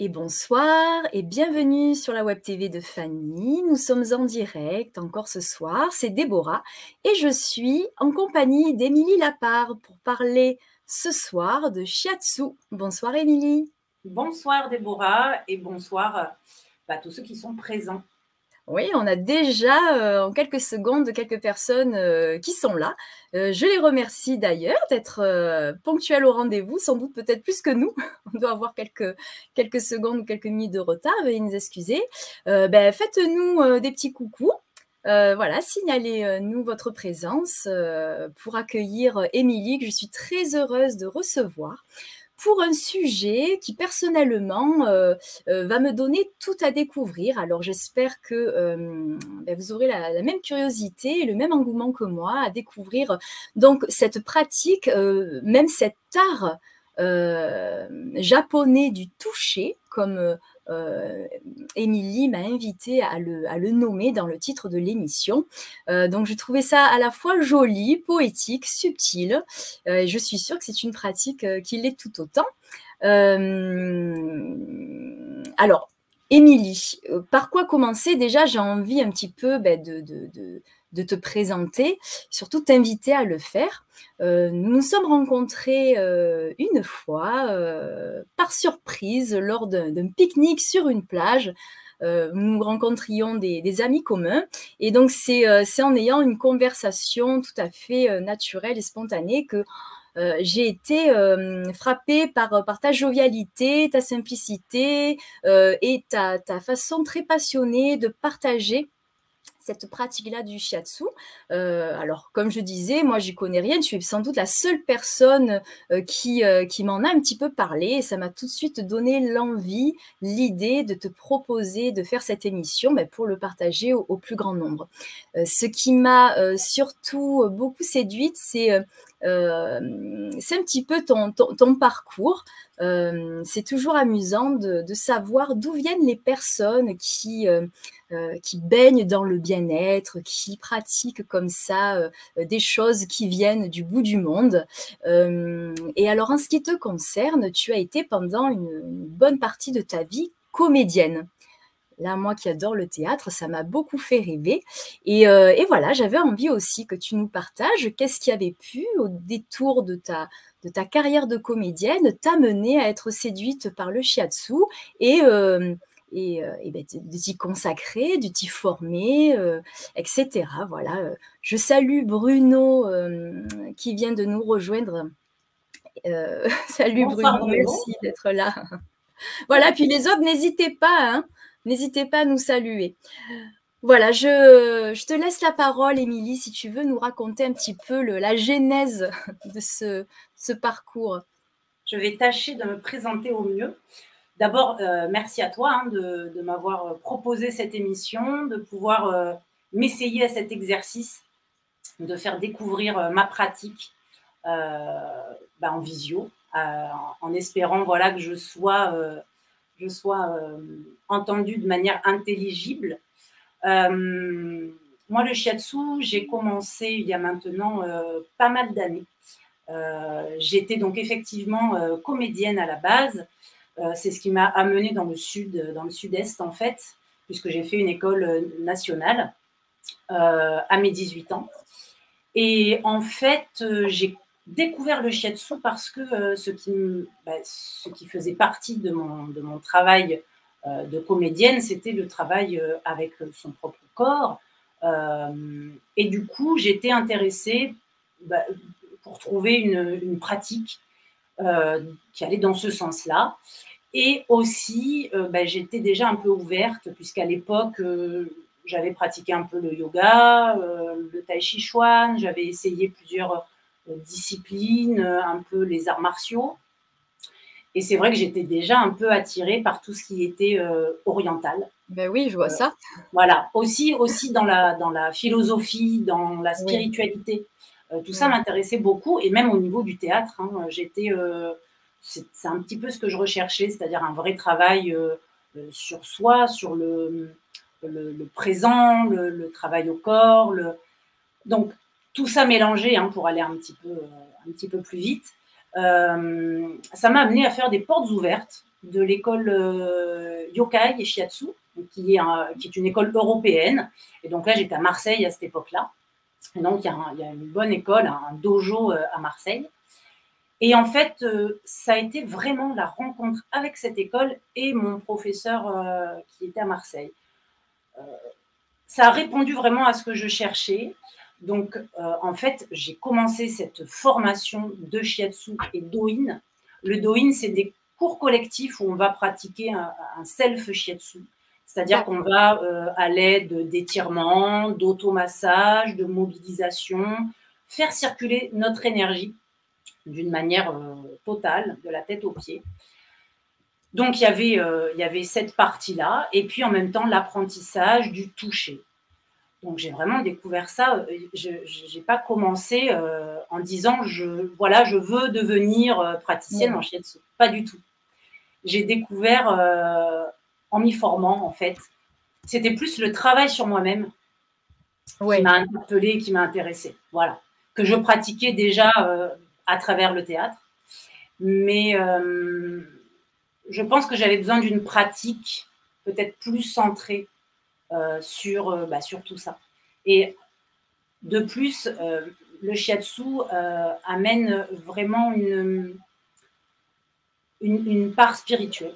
et bonsoir et bienvenue sur la web TV de Fanny. Nous sommes en direct encore ce soir. C'est Déborah et je suis en compagnie d'Émilie Lapard pour parler ce soir de Shiatsu. Bonsoir Émilie. Bonsoir Déborah et bonsoir à bah, tous ceux qui sont présents. Oui, on a déjà euh, en quelques secondes quelques personnes euh, qui sont là. Euh, je les remercie d'ailleurs d'être ponctuels au rendez-vous, sans doute peut-être plus que nous. on doit avoir quelques, secondes ou quelques minutes de retard, veuillez nous excuser. Ben, Faites-nous des petits coucous. voilà, signalez-nous votre présence pour accueillir Émilie, que je suis très heureuse de recevoir pour un sujet qui personnellement euh, euh, va me donner tout à découvrir. Alors j'espère que euh, ben, vous aurez la, même curiosité et le même engouement que moi à découvrir donc cette pratique, même cet art japonais du toucher, comme Émilie m'a invité à le, nommer dans le titre de l'émission. Euh, donc, je trouvais ça à la fois joli, poétique, subtil. Euh, je suis sûre que c'est une pratique qui l'est tout autant. alors, Émilie, par quoi commencer? Déjà, j'ai envie un petit peu ben, de, de te présenter, surtout t'inviter à le faire. Euh, nous nous sommes rencontrés euh, une fois euh, par surprise lors d'un pique-nique sur une plage. nous rencontrions des, amis communs et donc c'est en ayant une conversation tout à fait naturelle et spontanée que j'ai été frappée par, par, ta jovialité, ta simplicité et ta, ta, façon très passionnée de partager cette pratique-là du shiatsu. Euh, alors, comme je disais, moi, j'y connais rien. Je suis sans doute la seule personne euh, qui, euh, qui m'en a un petit peu parlé. Et ça m'a tout de suite donné l'envie, l'idée de te proposer de faire cette émission mais pour le partager au, plus grand nombre. ce qui m'a surtout beaucoup séduite, c'est c'est un petit peu ton, ton, parcours. c'est toujours amusant de, de savoir d'où viennent les personnes qui, qui baignent dans le bien-être, qui pratiquent comme ça euh, des choses qui viennent du bout du monde. Euh, et alors, en ce qui te concerne, tu as été pendant une, bonne partie de ta vie comédienne. Là, moi qui adore le théâtre, ça m'a beaucoup fait rêver. Et, et voilà, j'avais envie aussi que tu nous partages qu'est-ce qui avait pu, au détour de ta, de ta carrière de comédienne, t'amener à être séduite par le shiatsu et, et, euh, ben, de t'y consacrer, de t'y former, euh, etc. Voilà. Euh, je salue Bruno qui vient de nous rejoindre. salut Bruno, merci d'être là. voilà, puis les autres, n'hésitez pas, hein. n'hésitez pas à nous saluer. Voilà, je, je, te laisse la parole, Émilie, si tu veux nous raconter un petit peu le, la genèse de ce, ce parcours. Je vais tâcher de me présenter au mieux. D'abord, euh, merci à toi hein, de, m'avoir euh, proposé cette émission, de pouvoir euh, m'essayer à cet exercice, de faire découvrir ma pratique bah, en visio, en espérant voilà, que je sois, je sois entendue de manière intelligible. moi, le shiatsu, j'ai commencé il y a maintenant pas mal d'années. J'étais donc effectivement comédienne à la base. Euh, c'est ce qui m'a amené dans le sud, dans le sud-est en fait, puisque j'ai fait une école euh, nationale euh, à mes 18 ans. Et en fait, j'ai découvert le shiatsu parce que ce, qui, bah, ce qui faisait partie de mon, travail de comédienne, c'était le travail avec son propre corps. et du coup, j'étais intéressée bah, pour trouver une pratique qui allait dans ce sens-là. Et aussi, euh, ben, j'étais déjà un peu ouverte, puisqu'à l'époque, euh, j'avais pratiqué un peu le yoga, euh, le tai chi chuan, j'avais essayé plusieurs disciplines, un peu les arts martiaux. Et c'est vrai que j'étais déjà un peu attirée par tout ce qui était oriental. Ben oui, je vois ça. Voilà, aussi, aussi dans, la, dans la philosophie, dans la spiritualité. Tout ça m'intéressait beaucoup, et même au niveau du théâtre. Hein, j'étais c'est un petit peu ce que je recherchais, c'est-à-dire un vrai travail euh, euh, sur soi, sur le, le, présent, le, travail au corps. Donc, tout ça mélangé hein, pour aller un petit peu, un petit peu plus vite. Euh, ça m'a amené à faire des portes ouvertes de l'école Yokai et Shiatsu, qui est, qui est une école européenne. Et donc là, j'étais à Marseille à cette époque-là. Et donc, il y, a une bonne école, un dojo à Marseille. Et en fait, ça a été vraiment la rencontre avec cette école et mon professeur qui était à Marseille. ça a répondu vraiment à ce que je cherchais. Donc, euh, en fait, j'ai commencé cette formation de shiatsu et doin. Le doin, c'est des cours collectifs où on va pratiquer un, self-shiatsu. C'est-à-dire qu'on va, euh, à l'aide d'étirements, d'automassage, de mobilisation, faire circuler notre énergie d'une manière euh, totale, de la tête aux pieds. Donc, il y avait, il y avait cette partie-là, et puis en même temps, l'apprentissage du toucher. Donc j'ai vraiment découvert ça. Je n'ai pas commencé euh, en disant je voilà je veux devenir euh, praticienne en shiatsu. Pas du tout. J'ai découvert euh, en m'y formant en fait. C'était plus le travail sur moi-même qui m'a interpellée, qui m'a intéressée. Voilà que je pratiquais déjà à travers le théâtre, mais je pense que j'avais besoin d'une pratique peut-être plus centrée euh, sur, euh, bah, sur tout ça. Et de plus, euh, le shiatsu amène vraiment une, une, part spirituelle.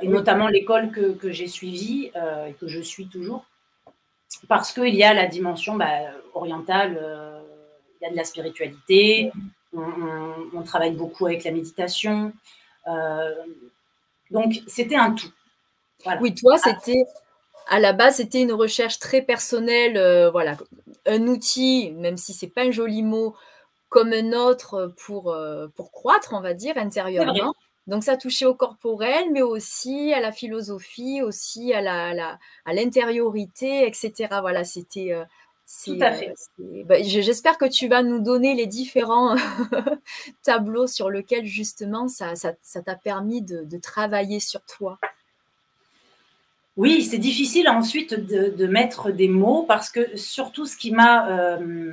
Et notamment l'école que, que j'ai suivie et que je suis toujours, parce qu'il y a la dimension bah, orientale, il y a de la spiritualité, on, travaille beaucoup avec la méditation. donc, c'était un tout. Oui, toi, c'était à la base, c'était une recherche très personnelle, euh, voilà, un outil, même si c'est pas un joli mot, comme un autre pour, euh, pour croître, on va dire, intérieurement. Donc ça touchait au corporel, mais aussi à la philosophie, aussi à la, à l'intériorité, etc. Voilà, c'était. Euh, Tout à fait. Bah, j'espère que tu vas nous donner les différents tableaux sur lesquels justement ça t'a ça, permis de, de travailler sur toi. Oui, c'est difficile ensuite de, mettre des mots parce que surtout ce qui m'a euh,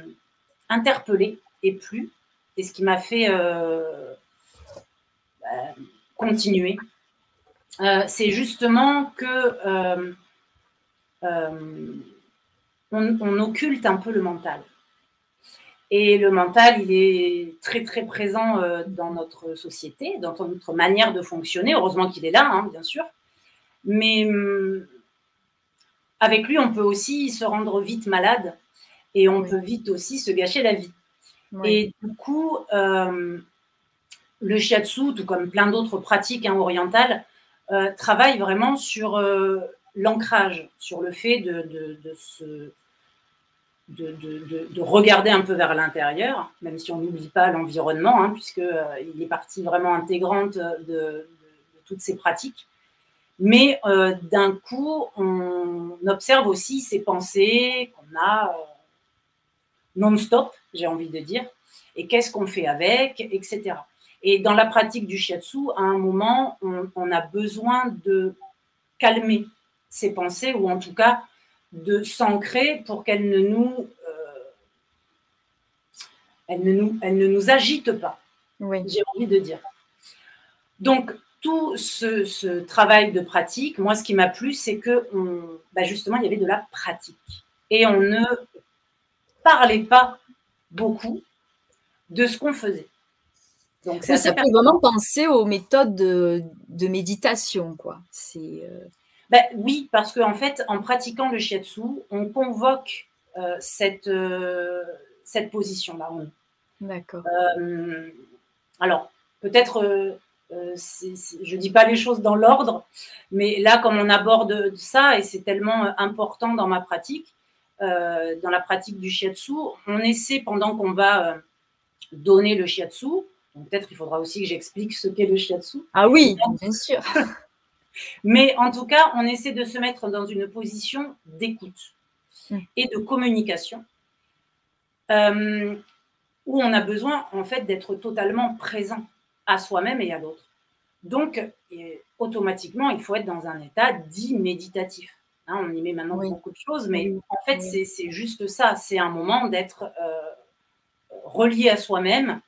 interpellée et plu, et ce qui m'a fait euh, continuer, euh, c'est justement que on, occulte un peu le mental. Et le mental, il est très très présent dans notre société, dans notre manière de fonctionner. Heureusement qu'il est là, hein, bien sûr. Mais hum, avec lui, on peut aussi se rendre vite malade et on peut vite aussi se gâcher la vie. Et du coup, hum, le shiatsu, tout comme plein d'autres pratiques hein, orientales, euh, travaille vraiment sur euh, l'ancrage, sur le fait de, de, de, regarder un peu vers l'intérieur, même si on n'oublie pas l'environnement, hein, puisqu'il euh, est partie vraiment intégrante de, toutes ces pratiques. Mais d'un coup, on observe aussi ces pensées qu'on a non-stop, j'ai envie de dire, et qu'est-ce qu'on fait avec, etc. Et dans la pratique du shiatsu, à un moment, on, a besoin de calmer ces pensées, ou en tout cas de s'ancrer pour qu'elles ne nous, euh, elles ne nous, elles ne nous agitent pas. J'ai envie de dire. Donc, tout ce, travail de pratique, moi, ce qui m'a plu, c'est que bah, justement, il y avait de la pratique. Et on ne parlait pas beaucoup de ce qu'on faisait. Donc, ça fait vraiment penser aux méthodes de, méditation, quoi. C'est. Euh, bah, oui, parce qu'en fait, en pratiquant le shiatsu, on convoque euh, cette, euh, cette position-là. D'accord. alors, peut-être euh, je ne dis pas les choses dans l'ordre, mais là, comme on aborde ça, et c'est tellement important dans ma pratique, euh, dans la pratique du shiatsu, on essaie pendant qu'on va donner le shiatsu, peut-être il faudra aussi que j'explique ce qu'est le shiatsu. Ah oui, bien sûr. mais en tout cas, on essaie de se mettre dans une position d'écoute et de communication. où on a besoin en fait d'être totalement présent à soi-même et à l'autre. Donc, automatiquement, il faut être dans un état dit méditatif. Hein, on y met maintenant beaucoup de choses, mais en fait, c'est juste ça. C'est un moment d'être euh, relié à soi-même,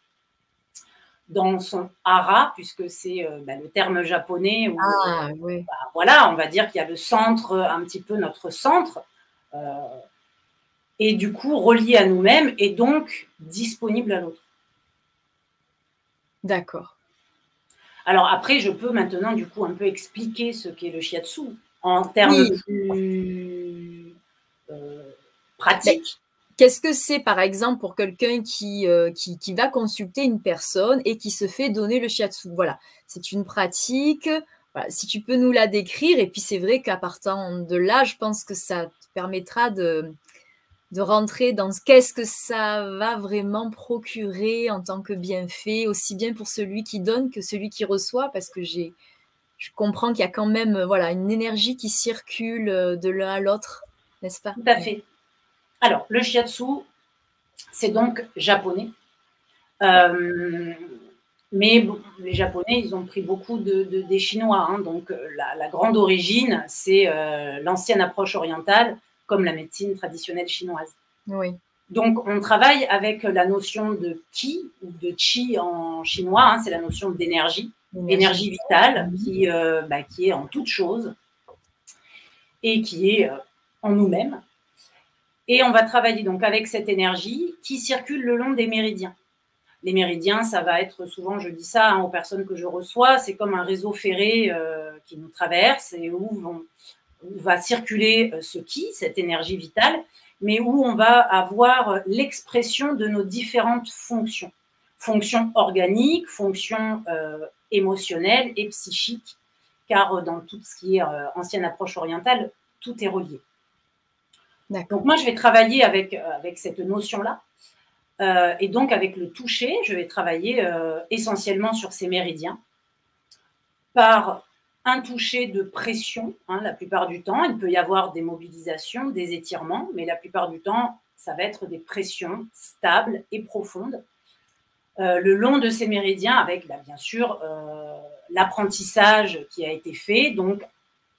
dans son hara, puisque c'est bah, le terme japonais. Où, ah, oui. Bah, voilà, on va dire qu'il y a le centre, un petit peu notre centre, et du coup relié à nous-mêmes et donc disponible à l'autre. D'accord. Alors après, je peux maintenant du coup un peu expliquer ce qu'est le shiatsu en termes plus euh, pratiques. Qu'est-ce que c'est, par exemple, pour quelqu'un qui, euh, qui, va consulter une personne et qui se fait donner le shiatsu? Voilà, c'est une pratique. si tu peux nous la décrire, et puis c'est vrai qu'à partir de là, je pense que ça te permettra de, rentrer dans qu'est-ce que ça va vraiment procurer en tant que bienfait, aussi bien pour celui qui donne que celui qui reçoit, parce que j'ai, je comprends qu'il y a quand même voilà, une énergie qui circule euh, de l'un à l'autre, n'est-ce pas? Tout à fait. Alors, le shiatsu, c'est donc japonais. Euh, mais les Japonais, ils ont pris beaucoup de, des Chinois. Hein. donc, euh, la, grande origine, c'est l'ancienne approche orientale comme la médecine traditionnelle chinoise. Oui. Donc, on travaille avec la notion de ki ou de chi en chinois, hein, c'est la notion d'énergie, énergie vitale qui, euh, bah, qui est en toute chose et qui est euh, en nous-mêmes. Et on va travailler donc avec cette énergie qui circule le long des méridiens. Les méridiens, ça va être souvent, je dis ça hein, aux personnes que je reçois, c'est comme un réseau ferré euh, qui nous traverse et où va circuler euh, ce qui, cette énergie vitale, mais où on va avoir l'expression de nos différentes fonctions. Fonctions organiques, fonctions euh, émotionnelles et psychiques, car dans tout ce qui est ancienne approche orientale, tout est relié. Donc moi, je vais travailler avec, avec cette notion-là. et donc avec le toucher, je vais travailler essentiellement sur ces méridiens par un toucher de pression, hein, la plupart du temps. Il peut y avoir des mobilisations, des étirements, mais la plupart du temps, ça va être des pressions stables et profondes euh, le long de ces méridiens, avec bah, bien sûr euh, l'apprentissage qui a été fait. Donc,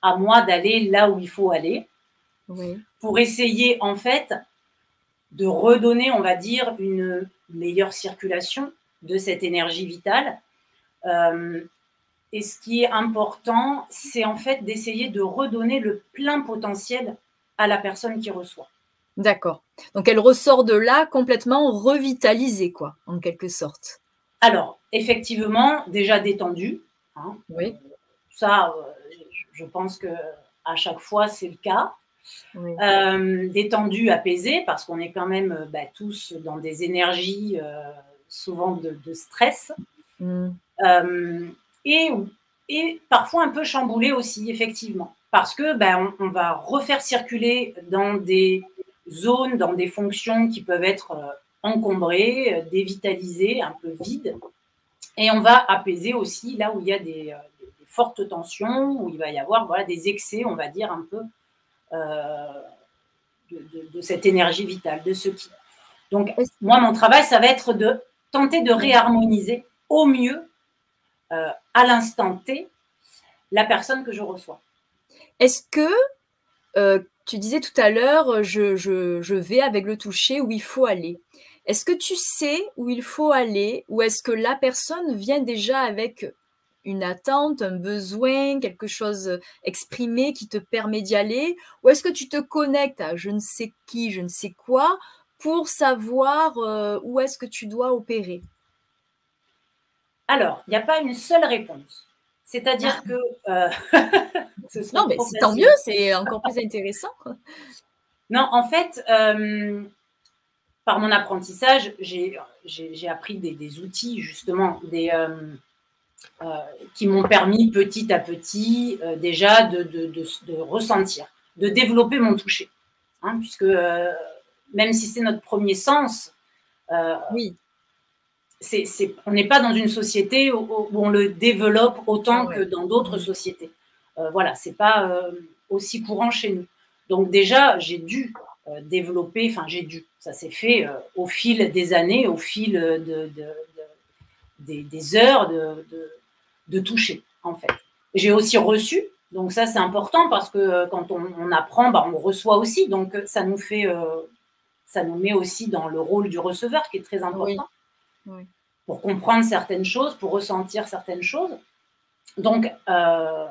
à moi d'aller là où il faut aller pour essayer en fait de redonner, on va dire, une meilleure circulation de cette énergie vitale. Euh, et ce qui est important, c'est en fait d'essayer de redonner le plein potentiel à la personne qui reçoit. D'accord. Donc elle ressort de là complètement revitalisée, quoi, en quelque sorte. Alors, effectivement, déjà détendue. Hein. Oui. Ça, euh, je pense que à chaque fois, c'est le cas. Oui. Euh, détendue, apaisée, parce qu'on est quand même euh, bah, tous dans des énergies souvent de, stress. Mm et, et parfois un peu chamboulé aussi, effectivement. Parce que ben, on, va refaire circuler dans des zones, dans des fonctions qui peuvent être euh, encombrées, euh, dévitalisées, un peu vides. Et on va apaiser aussi là où il y a des, euh, fortes tensions, où il va y avoir voilà, des excès, on va dire, un peu de, cette énergie vitale, de ce qui. Donc, moi, mon travail, ça va être de tenter de réharmoniser au mieux euh, à l'instant T la personne que je reçois. Est-ce que, euh, tu disais tout à l'heure, je, vais avec le toucher où il faut aller. Est-ce que tu sais où il faut aller ou est-ce que la personne vient déjà avec une attente, un besoin, quelque chose exprimé qui te permet d'y aller? Ou est-ce que tu te connectes à je ne sais qui, je ne sais quoi pour savoir euh, où est-ce que tu dois opérer? Alors, il n'y a pas une seule réponse. C'est-à-dire ah. que. Euh, non, mais c'est tant mieux, c'est encore plus intéressant. Non, en fait, euh, par mon apprentissage, j'ai appris des, outils, justement, des, euh, qui m'ont permis petit à petit déjà de, ressentir, de développer mon toucher. Hein, puisque même si c'est notre premier sens, oui on n'est pas dans une société où, on le développe autant que dans d'autres mmh. sociétés. Euh, voilà, c'est pas euh, aussi courant chez nous. Donc déjà, j'ai dû euh, développer, enfin j'ai dû, ça s'est fait euh, au fil des années, au fil de, des, heures de, toucher, en fait. J'ai aussi reçu, donc ça c'est important parce que quand on, apprend, bah, on reçoit aussi, donc ça nous fait, ça nous met aussi dans le rôle du receveur qui est très important. pour comprendre certaines choses, pour ressentir certaines choses. Donc, euh,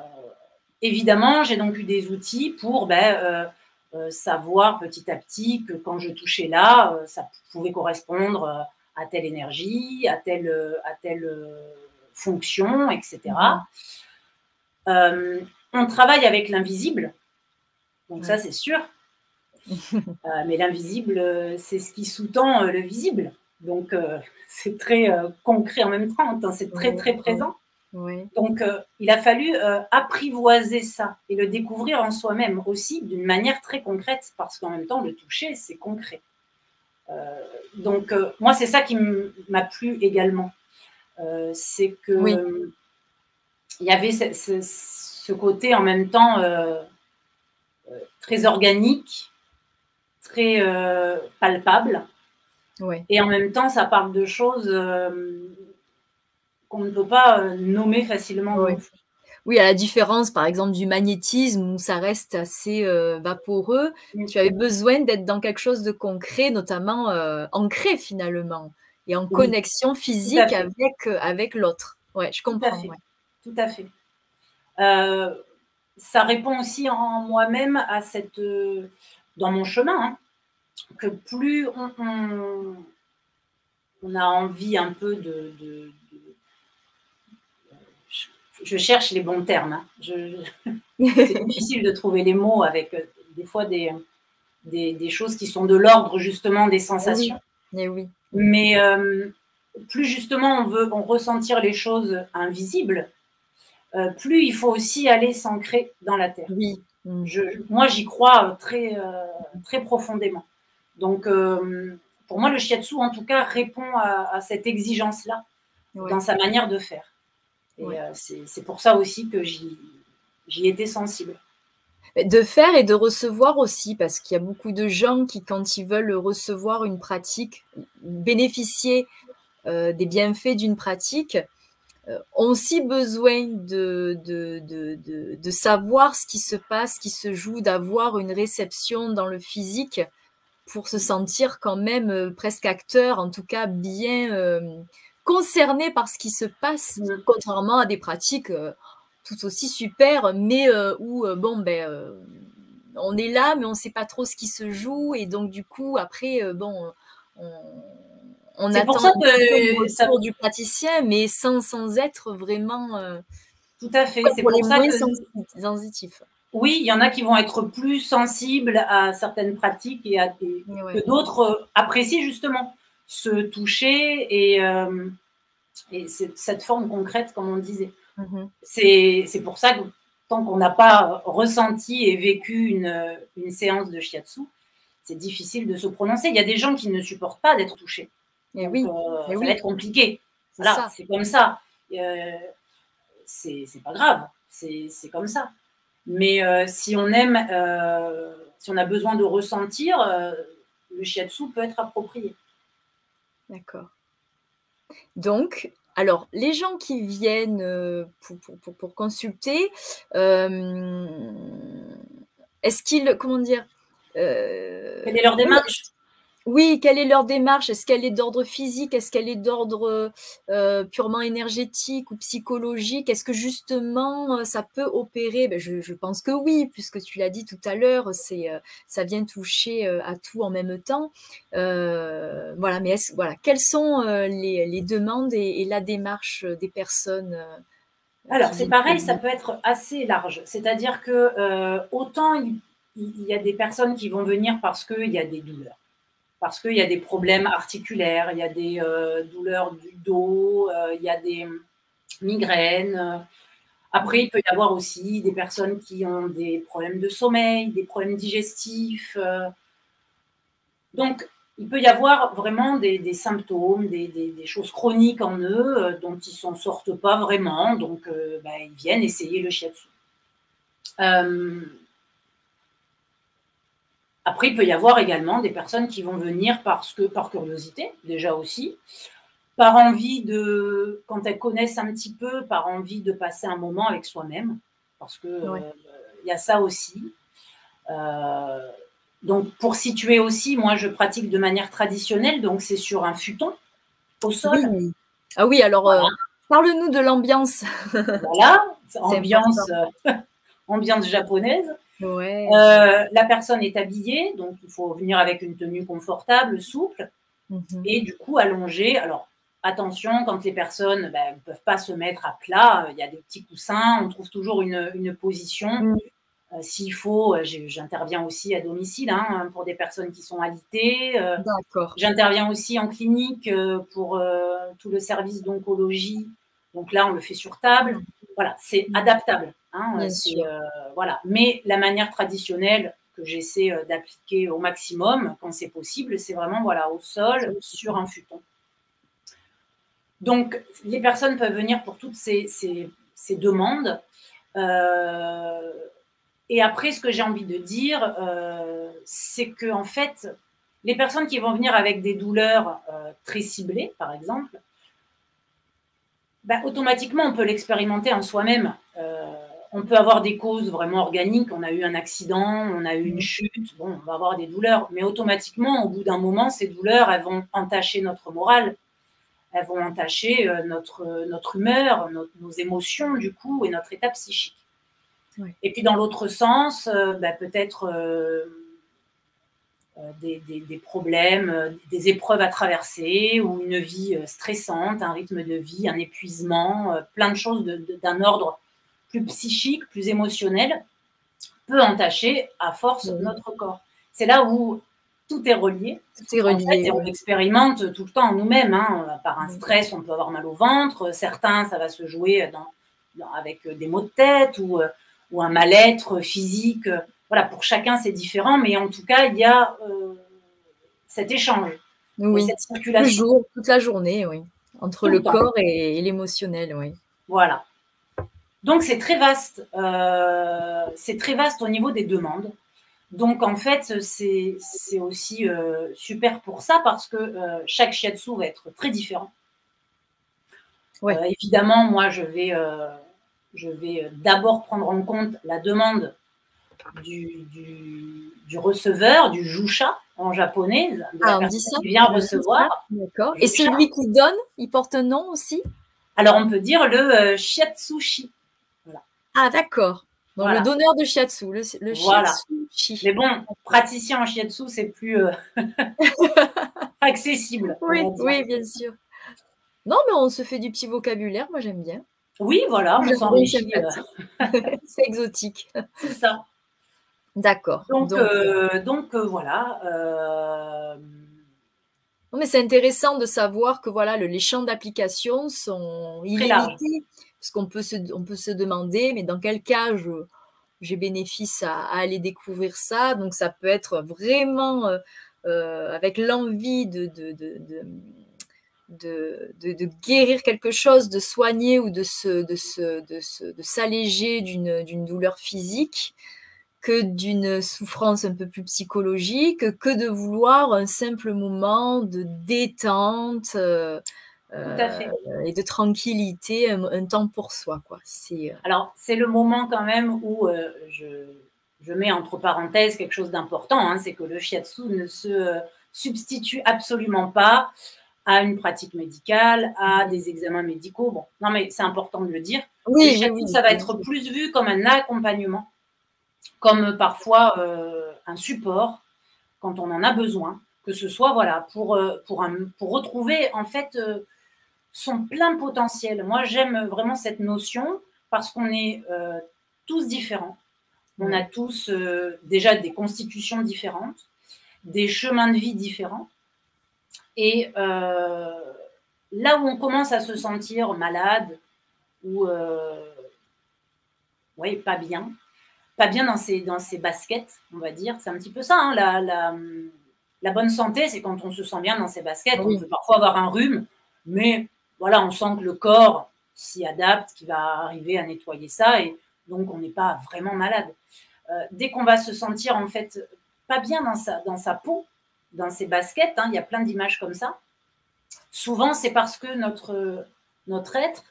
évidemment, j'ai donc eu des outils pour ben, savoir petit à petit que quand je touchais là, ça pouvait correspondre à telle énergie, à telle, à telle fonction, etc. Mhm. on travaille avec l'invisible, donc ça c'est sûr. mais l'invisible, c'est ce qui sous-tend le visible. Donc, euh, c'est très euh, concret en même temps, hein, c'est très, très présent. Donc, euh, il a fallu apprivoiser ça et le découvrir en soi-même aussi d'une manière très concrète, parce qu'en même temps, le toucher, c'est concret. Donc, moi, c'est ça qui m'a plu également. c'est que il y avait ce, côté en même temps très organique, très palpable et en même temps, ça parle de choses euh, qu'on ne peut pas euh, nommer facilement. Oui. À la différence, par exemple, du magnétisme où ça reste assez euh, vaporeux, tu avais besoin d'être dans quelque chose de concret, notamment ancré finalement, et en connexion physique avec, avec l'autre. Ouais, je comprends. Tout à fait. ça répond aussi en moi-même à cette, dans mon chemin, hein, que plus on, on, a envie un peu de, je, cherche les bons termes. Hein. c'est difficile de trouver les mots avec euh, des fois des, des, choses qui sont de l'ordre justement des sensations. Oui. oui. Mais euh, plus justement on veut ressentir les choses invisibles, euh, plus il faut aussi aller s'ancrer dans la terre. Oui. Je, moi, j'y crois très, très profondément. Donc, pour moi, le shiatsu, en tout cas, répond à, cette exigence-là dans sa manière de faire. Et euh, c'est pour ça aussi que j'y étais sensible. De faire et de recevoir aussi, parce qu'il y a beaucoup de gens qui, quand ils veulent recevoir une pratique, bénéficier euh, des bienfaits d'une pratique, ont aussi besoin de, de, de, savoir ce qui se passe, ce qui se joue, d'avoir une réception dans le physique pour se sentir quand même euh, presque acteur, en tout cas bien euh, concerné par ce qui se passe, contrairement à des pratiques euh, tout aussi super, mais où, bon, ben, on est là, mais on ne sait pas trop ce qui se joue, et donc du coup, après, bon, on, attend pour du praticien, mais sans, sans être vraiment... tout à fait, c'est pour, les moins sensitifs. Oui, il y en a qui vont être plus sensibles à certaines pratiques et à des, que d'autres euh, apprécient justement se toucher et, euh, cette forme concrète, comme on disait. Mm-hmm. C'est pour ça que tant qu'on n'a pas ressenti et vécu une, séance de shiatsu, c'est difficile de se prononcer. Il y a des gens qui ne supportent pas d'être touchés. Et oui. Euh, ça va être compliqué. Voilà, c'est comme ça. Euh, c'est pas grave. C'est comme ça. Mais euh, si on aime, euh, si on a besoin de ressentir, euh, le shiatsu peut être approprié. D'accord. Donc, alors, les gens qui viennent pour, pour consulter, est-ce qu'ils, comment dire Quelle est leur démarche? Oui, quelle est leur démarche? Est-ce qu'elle est d'ordre physique? Est-ce qu'elle est d'ordre euh, purement énergétique ou psychologique? Est-ce que justement euh, ça peut opérer? Ben, je, pense que oui, puisque tu l'as dit tout à l'heure, c'est euh, ça vient toucher à tout en même temps. voilà, mais voilà, quelles sont les, demandes et, la démarche des personnes Alors c'est pareil, ça peut être assez large. C'est-à-dire que autant il y a des personnes qui vont venir parce qu'il y a des douleurs parce qu'il y a des problèmes articulaires, il y a des euh, douleurs du dos, euh, il y a des migraines. Après, il peut y avoir aussi des personnes qui ont des problèmes de sommeil, des problèmes digestifs. Euh. Donc, il peut y avoir vraiment des, symptômes, des, choses chroniques en eux dont ils ne s'en sortent pas vraiment. Donc, ben, ils viennent essayer le shiatsu. Après, il peut y avoir également des personnes qui vont venir parce que, par curiosité, déjà aussi, par envie de, quand elles connaissent un petit peu, par envie de passer un moment avec soi-même, parce que euh, il y a ça aussi. Euh, donc, pour situer aussi, moi, je pratique de manière traditionnelle, donc c'est sur un futon au sol. Ah oui, alors euh, parle-nous de l'ambiance. voilà, ambiance, ambiance japonaise. Ouais. la personne est habillée, donc il faut venir avec une tenue confortable, souple, mhm. et du coup allongée. Alors attention, quand les personnes ne ben, peuvent pas se mettre à plat, il y a des petits coussins, on trouve toujours une, position. Mm. Euh, s'il faut, euh, j'interviens aussi à domicile hein, pour des personnes qui sont alitées. Euh, D'accord. J'interviens aussi en clinique pour tout le service d'oncologie. Donc là, on le fait sur table. Voilà, c'est adaptable. Hein, voilà. Mais la manière traditionnelle que j'essaie d'appliquer au maximum, quand c'est possible, c'est vraiment voilà, au sol, sur un futon. Donc, les personnes peuvent venir pour toutes ces, demandes. Euh, et après, ce que j'ai envie de dire, euh, c'est que en fait, les personnes qui vont venir avec des douleurs euh, très ciblées, par exemple, ben, automatiquement, on peut l'expérimenter en soi-même. On peut avoir des causes vraiment organiques. On a eu un accident, on a eu une chute. Bon, on va avoir des douleurs, mais automatiquement, au bout d'un moment, ces douleurs, elles vont entacher notre morale elles vont entacher euh, notre, notre humeur, nos émotions du coup et notre état psychique. Et puis dans l'autre sens, euh, bah, peut-être euh, des, des, problèmes, des épreuves à traverser ou une vie stressante, un rythme de vie, un épuisement, plein de choses d'un ordre plus psychique, plus émotionnel, peut entacher à force notre corps. C'est là où tout est relié. Tout est relié. on expérimente tout le temps nous-mêmes. Hein. Par un stress, on peut avoir mal au ventre. Certains, ça va se jouer dans, avec des maux de tête ou, euh, ou un mal-être physique. Voilà, pour chacun, c'est différent, mais en tout cas, il y a euh, cet échange, oui. cette circulation. toute la journée, oui. Entre le, corps et, l'émotionnel, oui. Voilà. Donc, c'est très vaste. Euh, c'est très vaste au niveau des demandes. Donc en fait, c'est aussi euh, super pour ça parce que euh, chaque shiatsu va être très différent. Euh, évidemment, moi, je vais, je vais d'abord prendre en compte la demande du, du, receveur, du jusha en japonais, de la ah, qui vient recevoir. D'accord. Et celui qui donne, il porte un nom aussi? Alors on peut dire le shiatsushi. Voilà. Ah d'accord. Le donneur de shiatsu, le, le shiatsu. Mais bon, praticien en shiatsu, c'est plus euh, accessible. Oui, oui, bien sûr. Non, mais on se fait du petit vocabulaire, moi j'aime bien. Oui, voilà, on s'enrichit. Euh. c'est exotique. C'est ça. D'accord. Donc, donc, euh, voilà. Non, mais c'est intéressant de savoir que voilà, le, les champs d'application sont illimités. Parce qu'on peut se, on peut se demander, mais dans quel cas j'ai bénéfice à, aller découvrir ça? Donc ça peut être vraiment euh, euh, avec l'envie de, de, de, guérir quelque chose, de soigner ou de, se, de, s'alléger d'une douleur physique que d'une souffrance un peu plus psychologique, que de vouloir un simple moment de détente. Euh, euh, et de tranquillité, un, temps pour soi. Quoi. C'est, euh, Alors, c'est le moment quand même où euh, je, je, mets entre parenthèses quelque chose d'important, hein, c'est que le shiatsu ne se substitue absolument pas à une pratique médicale, à des examens médicaux. Bon, non, mais c'est important de le dire. Oui, shiatsu, ça va être plus vu comme un accompagnement, comme parfois un support quand on en a besoin, que ce soit voilà pour pour, un, pour retrouver en fait son plein potentiel. Moi, j'aime vraiment cette notion parce qu'on est euh, tous différents. On a tous euh, déjà des constitutions différentes, des chemins de vie différents. Et euh, là où on commence à se sentir malade ou ouais, pas bien, pas bien dans ses, dans ses baskets, on va dire, c'est un petit peu ça. Hein, la, la, la, bonne santé, c'est quand on se sent bien dans ses baskets. On peut parfois avoir un rhume, mais voilà, on sent que le corps s'y adapte, qu'il va arriver à nettoyer ça, et donc on n'est pas vraiment malade. Euh, dès qu'on va se sentir en fait pas bien dans sa, peau, dans ses baskets, hein, il y a plein d'images comme ça, souvent c'est parce que notre, être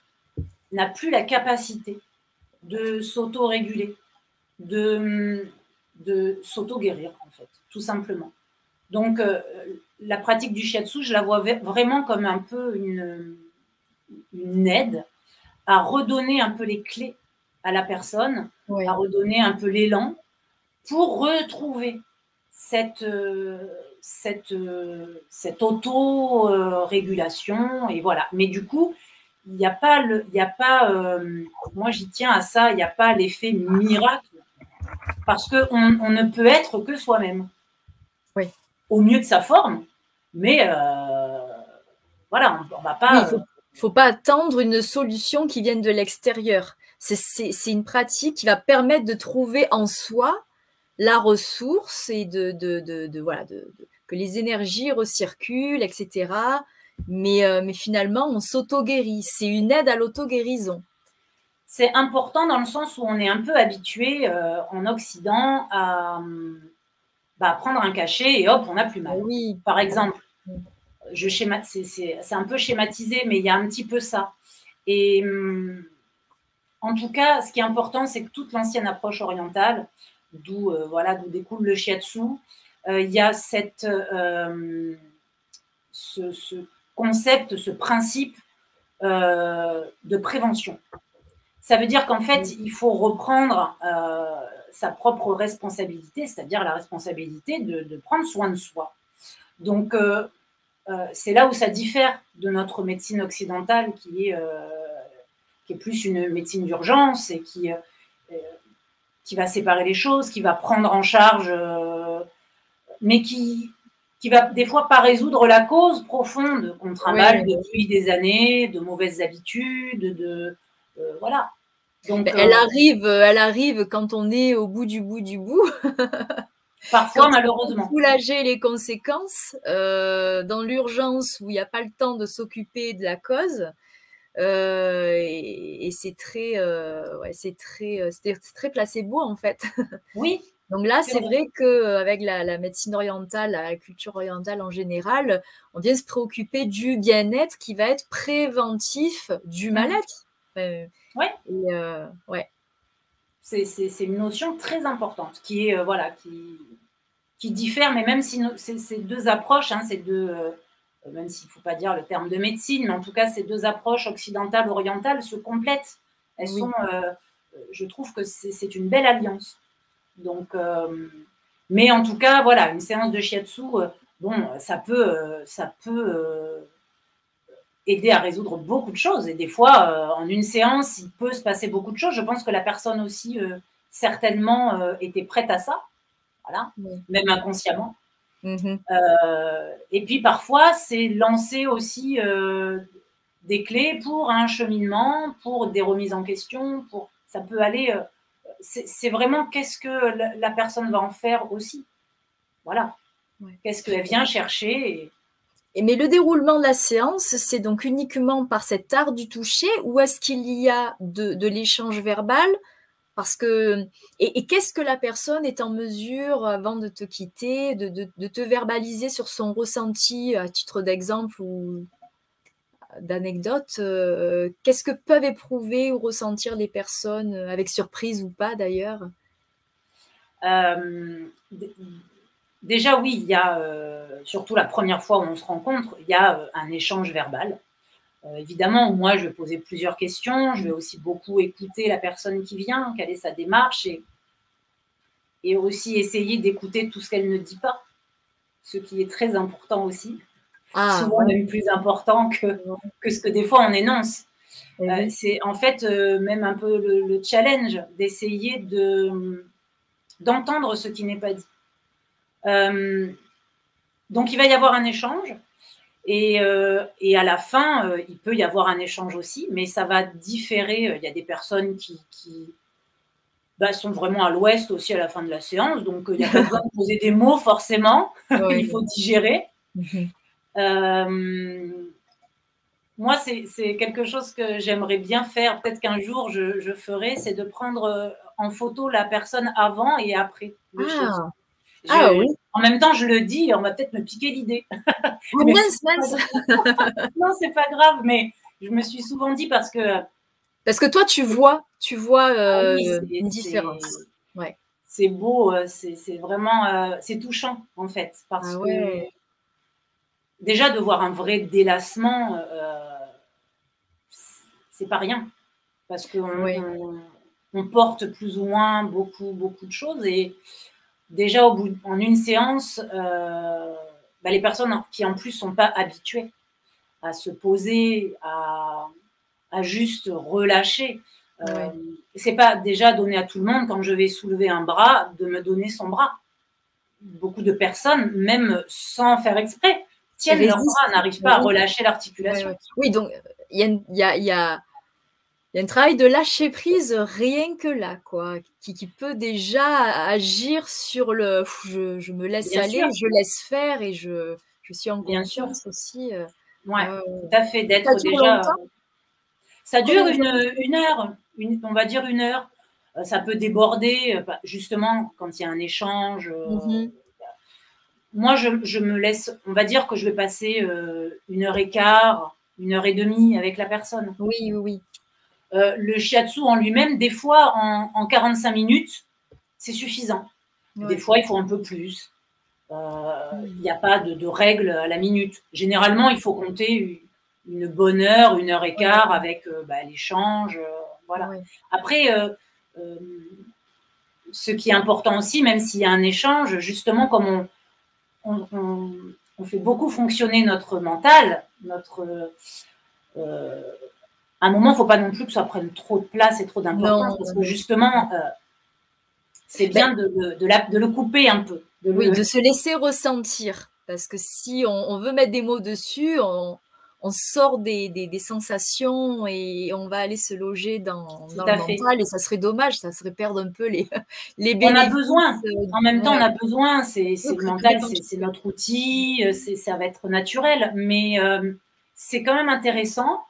n'a plus la capacité de s'auto-réguler, de, de s'auto-guérir en fait, tout simplement. Donc euh, la pratique du shiatsu, je la vois vraiment comme un peu une une aide à redonner un peu les clés à la personne, à redonner un peu l'élan pour retrouver cette, euh, cette, euh, cette auto-régulation. Et voilà. Mais du coup, il n'y a pas, le, y a pas euh, moi j'y tiens à ça, il n'y a pas l'effet miracle parce qu'on on ne peut être que soi-même. Oui. Au mieux de sa forme, mais voilà, on, ne va pas. Faut, pas attendre une solution qui vienne de l'extérieur. C'est une pratique qui va permettre de trouver en soi la ressource et de, de, voilà, que les énergies recirculent, etc. Mais, euh, mais finalement, on s'auto-guérit. C'est une aide à l'auto-guérison. C'est important dans le sens où on est un peu habitué euh, en Occident à bah, prendre un cachet et hop, on n'a plus mal. Oui. Par exemple, je c'est un peu schématisé, mais il y a un petit peu ça. Et hum, en tout cas, ce qui est important, c'est que toute l'ancienne approche orientale, d'où euh, voilà, d'où découle le shiatsu. Euh, il y a cette, euh, ce, concept, ce principe de prévention. Ça veut dire qu'en fait, il faut reprendre sa propre responsabilité, c'est-à-dire la responsabilité de, prendre soin de soi. Donc, c'est là où ça diffère de notre médecine occidentale qui est, qui est plus une médecine d'urgence et qui, qui va séparer les choses, qui va prendre en charge, euh, mais qui qui va des fois pas résoudre la cause profonde qu'on travaille depuis des années, de mauvaises habitudes, de euh, voilà. Donc, elle euh, arrive, elle arrive quand on est au bout du bout du bout. Parfois, malheureusement. Soulager les conséquences dans l'urgence où il n'y a pas le temps de s'occuper de la cause. Euh, et, c'est très, euh, ouais, c'est très, euh, c'est très placebo en fait. Oui. Donc là, c'est vrai qu'avec la, la médecine orientale, la culture orientale en général, on vient se préoccuper du bien-être qui va être préventif du mmh. mal-être. ouais. ouais. C'est une notion très importante qui est voilà qui, qui diffère, mais même si ces deux approches, hein, ces deux euh, même s'il ne faut pas dire le terme de médecine, mais en tout cas, ces deux approches occidentales, orientales se complètent. Elles sont, euh, je trouve que c'est une belle alliance. Donc, euh, mais en tout cas, voilà, une séance de shiatsu, bon, ça peut, ça peut aider à résoudre beaucoup de choses. Et des fois, en une séance, il peut se passer beaucoup de choses. Je pense que la personne aussi, certainement, était prête à ça, voilà, même inconsciemment. Mmh euh, et puis parfois, c'est lancer aussi euh, des clés pour un cheminement, pour des remises en question, pour ça peut aller. Euh, c'est vraiment qu'est-ce que la, personne va en faire aussi. Voilà. Qu'est-ce qu'elle vient chercher et... mais le déroulement de la séance, c'est donc uniquement par cet art du toucher ou est-ce qu'il y a de l'échange verbal? Parce que, et, qu'est-ce que la personne est en mesure, avant de te quitter, de, te verbaliser sur son ressenti à titre d'exemple ou d'anecdote euh, Qu'est-ce que peuvent éprouver ou ressentir les personnes, avec surprise ou pas d'ailleurs? Euh, Déjà, oui, il y a, euh, surtout la première fois où on se rencontre, il y a un échange verbal. Euh, évidemment, moi, je vais poser plusieurs questions. Je vais aussi beaucoup écouter la personne qui vient, quelle est sa démarche, et, et aussi essayer d'écouter tout ce qu'elle ne dit pas, ce qui est très important aussi. Ah, Souvent même plus important que, que ce que des fois on énonce. Euh, c'est en fait euh, même un peu le, challenge d'essayer de, d'entendre ce qui n'est pas dit. Donc il va y avoir un échange. Euh, et, à la fin, euh, il peut y avoir un échange aussi, mais ça va différer. Il y a des personnes qui, bah, sont vraiment à l'ouest aussi à la fin de la séance, donc euh, il n'y a pas besoin de poser des mots forcément, il faut digérer. Mhm. moi, c'est quelque chose que j'aimerais bien faire, peut-être qu'un jour je, ferai, c'est de prendre en photo la personne avant et après. Ah. Ah oui. En même temps, je le dis, on va peut-être me piquer l'idée. Oh, mince, mince. non, c'est pas grave, mais je me suis souvent dit parce que. Parce que toi, tu vois, tu vois euh, ah une différence. Ouais. C'est beau, euh, c'est vraiment, euh, c'est touchant en fait, parce ah que déjà de voir un vrai délassement, c'est pas rien. Parce qu'on on, porte plus ou moins beaucoup, beaucoup de choses. Et déjà, au bout, en une séance, euh, bah, les personnes qui en plus sont pas habituées à se poser, à, à juste relâcher. Euh, C'est pas déjà donné à tout le monde quand je vais soulever un bras de me donner son bras. Beaucoup de personnes, même sans faire exprès, tiennent leur bras, n'arrivent pas à relâcher l'articulation. Oui, donc il y a, y, a, un travail de lâcher prise rien que là, quoi, qui, qui peut déjà agir sur le je, je me laisse aller, je laisse faire et je, je suis en conscience aussi. Euh, ouais, tout à fait, d'être déjà. Ça dure une, une heure, une, on va dire une heure. Euh, ça peut déborder, euh, bah, justement, quand il y a un échange. Mm-hmm. Moi, je, je, me laisse, on va dire que je vais passer une heure et quart, une heure et demie avec la personne. Oui, oui, oui. Euh, le shiatsu en lui-même, des fois, en, 45 minutes, c'est suffisant. Des fois, il faut un peu plus. Euh, il n'y a pas de, règle à la minute. Généralement, il faut compter une bonne heure, une heure et quart avec euh, bah, l'échange. voilà. Après, ce qui est important aussi, même s'il y a un échange, justement, comme on, on fait beaucoup fonctionner notre mental, notre. Euh, à un moment, il ne faut pas non plus que ça prenne trop de place et trop d'importance, parce que justement, euh, c'est bien de, de, le couper un peu. De oui, de se laisser ressentir. Parce que si on, veut mettre des mots dessus, on, on sort des, des, sensations et on va aller se loger dans, dans le mental et ça serait dommage, ça serait perdre un peu les, les bénéfices. On a besoin, en même temps on a besoin, c'est le mental, c'est notre outil, euh, ça va être naturel, mais euh, c'est quand même intéressant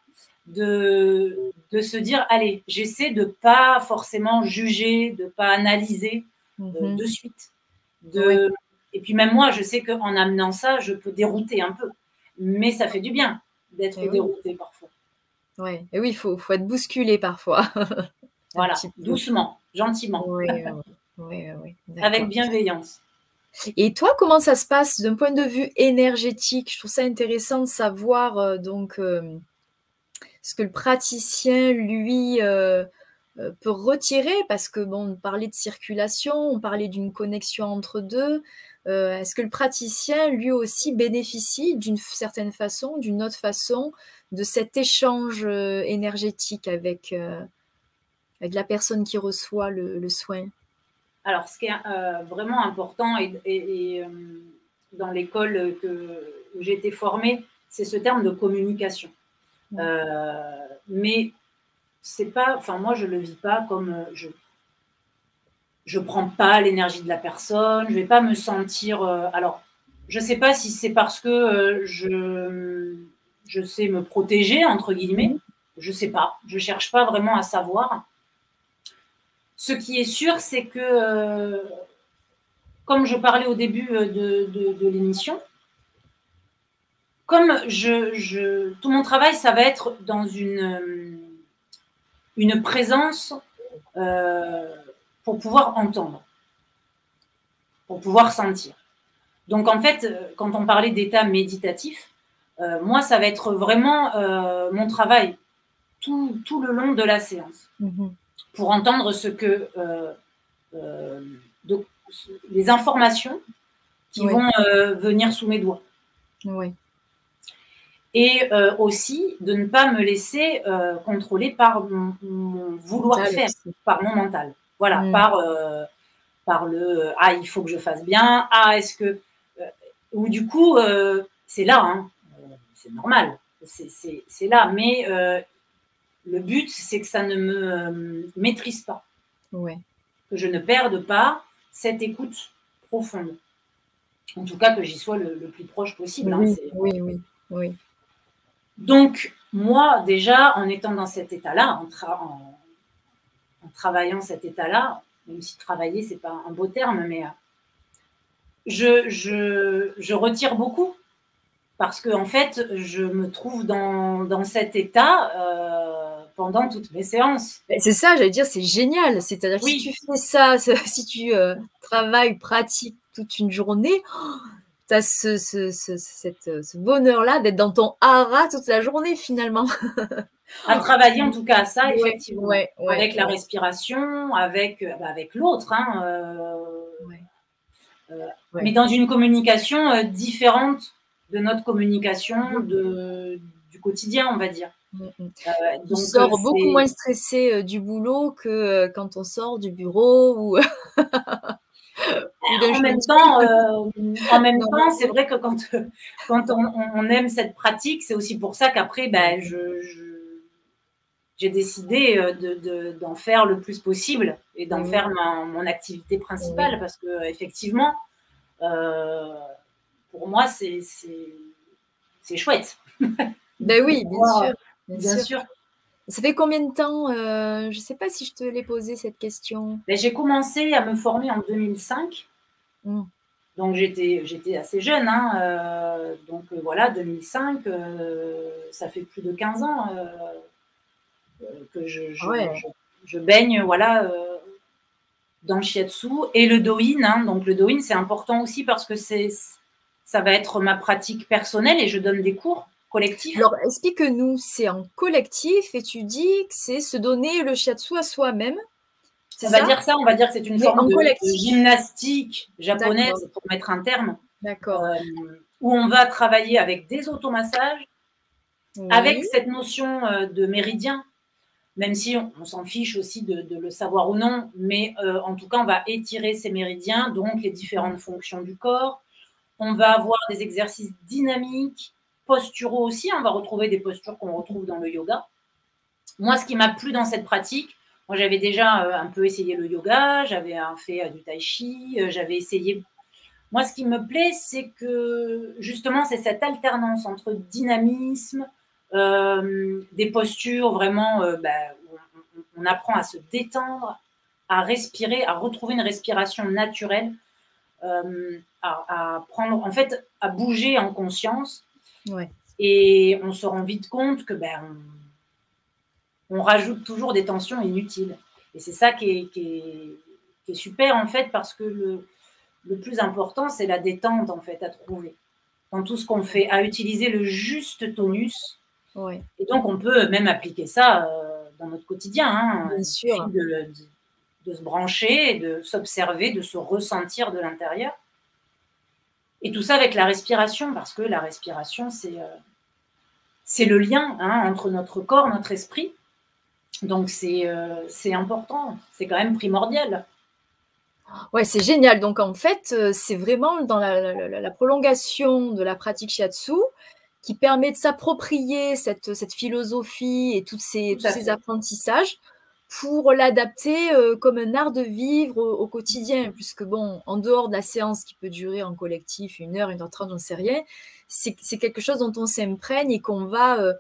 de, de se dire, allez, j'essaie de pas forcément juger, de pas analyser euh, mhm. de suite. De, Et puis même moi, je sais qu'en amenant ça, je peux dérouter un peu, mais ça fait du bien d'être dérouté parfois. Ouais. Et oui, il faut, faut, être bousculé parfois. voilà, doucement, gentiment. Oui, Avec bienveillance. Et toi, comment ça se passe d'un point de vue énergétique? Je trouve ça intéressant de savoir euh, donc euh, ce que le praticien lui euh, peut retirer parce que bon, on parlait de circulation, on parlait d'une connexion entre deux. Euh, est-ce que le praticien, lui aussi, bénéficie d'une certaine façon, d'une autre façon, de cet échange euh, énergétique avec, euh, la personne qui reçoit le, soin? Alors, ce qui est vraiment important, dans l'école où j'ai été formée, c'est ce terme de communication. Mais c'est pas, enfin moi je le vis pas comme je, je prends pas l'énergie de la personne, je vais pas me sentir. Euh, alors, je sais pas si c'est parce que euh, je, je sais me protéger entre guillemets, je sais pas, je cherche pas vraiment à savoir. Ce qui est sûr, c'est que, euh, comme je parlais au début de, de, l'émission, comme je, je, tout mon travail, ça va être dans une, une présence pour pouvoir entendre, pour pouvoir sentir. Donc en fait, euh, quand on parlait d'état méditatif, euh, moi, ça va être vraiment euh, mon travail tout, tout, le long de la séance, mhm. pour entendre ce que les informations qui vont venir sous mes doigts. Oui. Et aussi de ne pas me laisser contrôler par mon, vouloir faire, par mon mental. Voilà, mm. par, euh, par le Ah, il faut que je fasse bien. Ah, est-ce que. Euh, ou du coup, euh, c'est là, hein, c'est normal, c'est là. Mais le but, c'est que ça ne me maîtrise pas. Ouais. Que je ne perde pas cette écoute profonde. En tout cas, que j'y sois le, plus proche possible. Hein, oui, oui, oui, Donc, moi, déjà, en étant dans cet état-là, en, en, en travaillant cet état-là, même si travailler, c'est pas un beau terme, mais euh, je, je, je retire beaucoup parce que en fait, je me trouve dans, dans cet état euh, pendant toutes mes séances. C'est ça, j'allais dire, c'est génial. C'est-à-dire si tu fais ça, si tu euh, travailles, pratiques toute une journée, tu as ce, ce, ce, ce bonheur-là d'être dans ton hara toute la journée finalement. à travailler en tout cas à ça, effectivement. avec la respiration, avec, bah, avec l'autre. Hein, euh, euh, mais dans une communication euh, différente de notre communication de, du quotidien, on va dire. Mm, mm. on sort beaucoup moins stressé du boulot que quand on sort du bureau ou. en même temps, en même temps, c'est vrai que quand, quand on, aime cette pratique, c'est aussi pour ça qu'après, ben, je j'ai décidé euh, d'en faire le plus possible et d'en faire mon activité principale parce que effectivement, euh, pour moi, c'est chouette. Ben oui, bien sûr. Bien, sûr. Ça fait combien de temps euh, Je ne sais pas si je te l'ai posé cette question. Ben, j'ai commencé à me former en 2005. Mmh. Donc j'étais assez jeune. Hein, donc voilà, 2005, ça fait plus de 15 ans que je, je, baigne voilà, euh, dans le shiatsu et le doin. Hein. donc le doin, c'est important aussi parce que c'est ça va être ma pratique personnelle et je donne des cours collectifs. Alors explique-nous, c'est en collectif et tu dis que c'est se donner le shiatsu à soi-même. On va dire ça, on va dire que c'est une forme de, gymnastique japonaise, pour mettre un terme. D'accord. Euh, où on va travailler avec des automassages, avec cette notion euh, de méridien même si on, s'en fiche aussi de, le savoir ou non, mais euh, en tout cas, on va étirer ces méridiens, donc les différentes fonctions du corps. On va avoir des exercices dynamiques, posturaux aussi. On va retrouver des postures qu'on retrouve dans le yoga. Moi, ce qui m'a plu dans cette pratique, moi, j'avais déjà euh, un peu essayé le yoga, j'avais fait euh, du tai chi, j'avais essayé. Moi, ce qui me plaît, c'est que justement, c'est cette alternance entre dynamisme, euh, des postures vraiment, euh, bah, on, apprend à se détendre, à respirer, à retrouver une respiration naturelle, euh, à, prendre, en fait, à bouger en conscience. Et on se rend vite compte que ben, on, rajoute toujours des tensions inutiles. Et c'est ça qui est, qui, est, super en fait parce que le, le plus important c'est la détente en fait à trouver dans tout ce qu'on fait, à utiliser le juste tonus et donc, on peut même appliquer ça euh, dans notre quotidien. Hein, Bien sûr. De, se brancher, de s'observer, de se ressentir de l'intérieur. Et tout ça avec la respiration, parce que la respiration, c'est euh, le lien hein, entre notre corps, notre esprit. Donc, c'est euh, c'est important, c'est quand même primordial. Ouais, c'est génial. Donc, en fait, c'est vraiment dans la, la, prolongation de la pratique shiatsu qui permet de s'approprier cette, cette, philosophie et toutes ces, tous ces apprentissages pour l'adapter euh, comme un art de vivre au, quotidien, puisque bon, en dehors de la séance qui peut durer en collectif une heure, une heure trente, j'en sais rien, c'est quelque chose dont on s'imprègne et qu'on va, euh,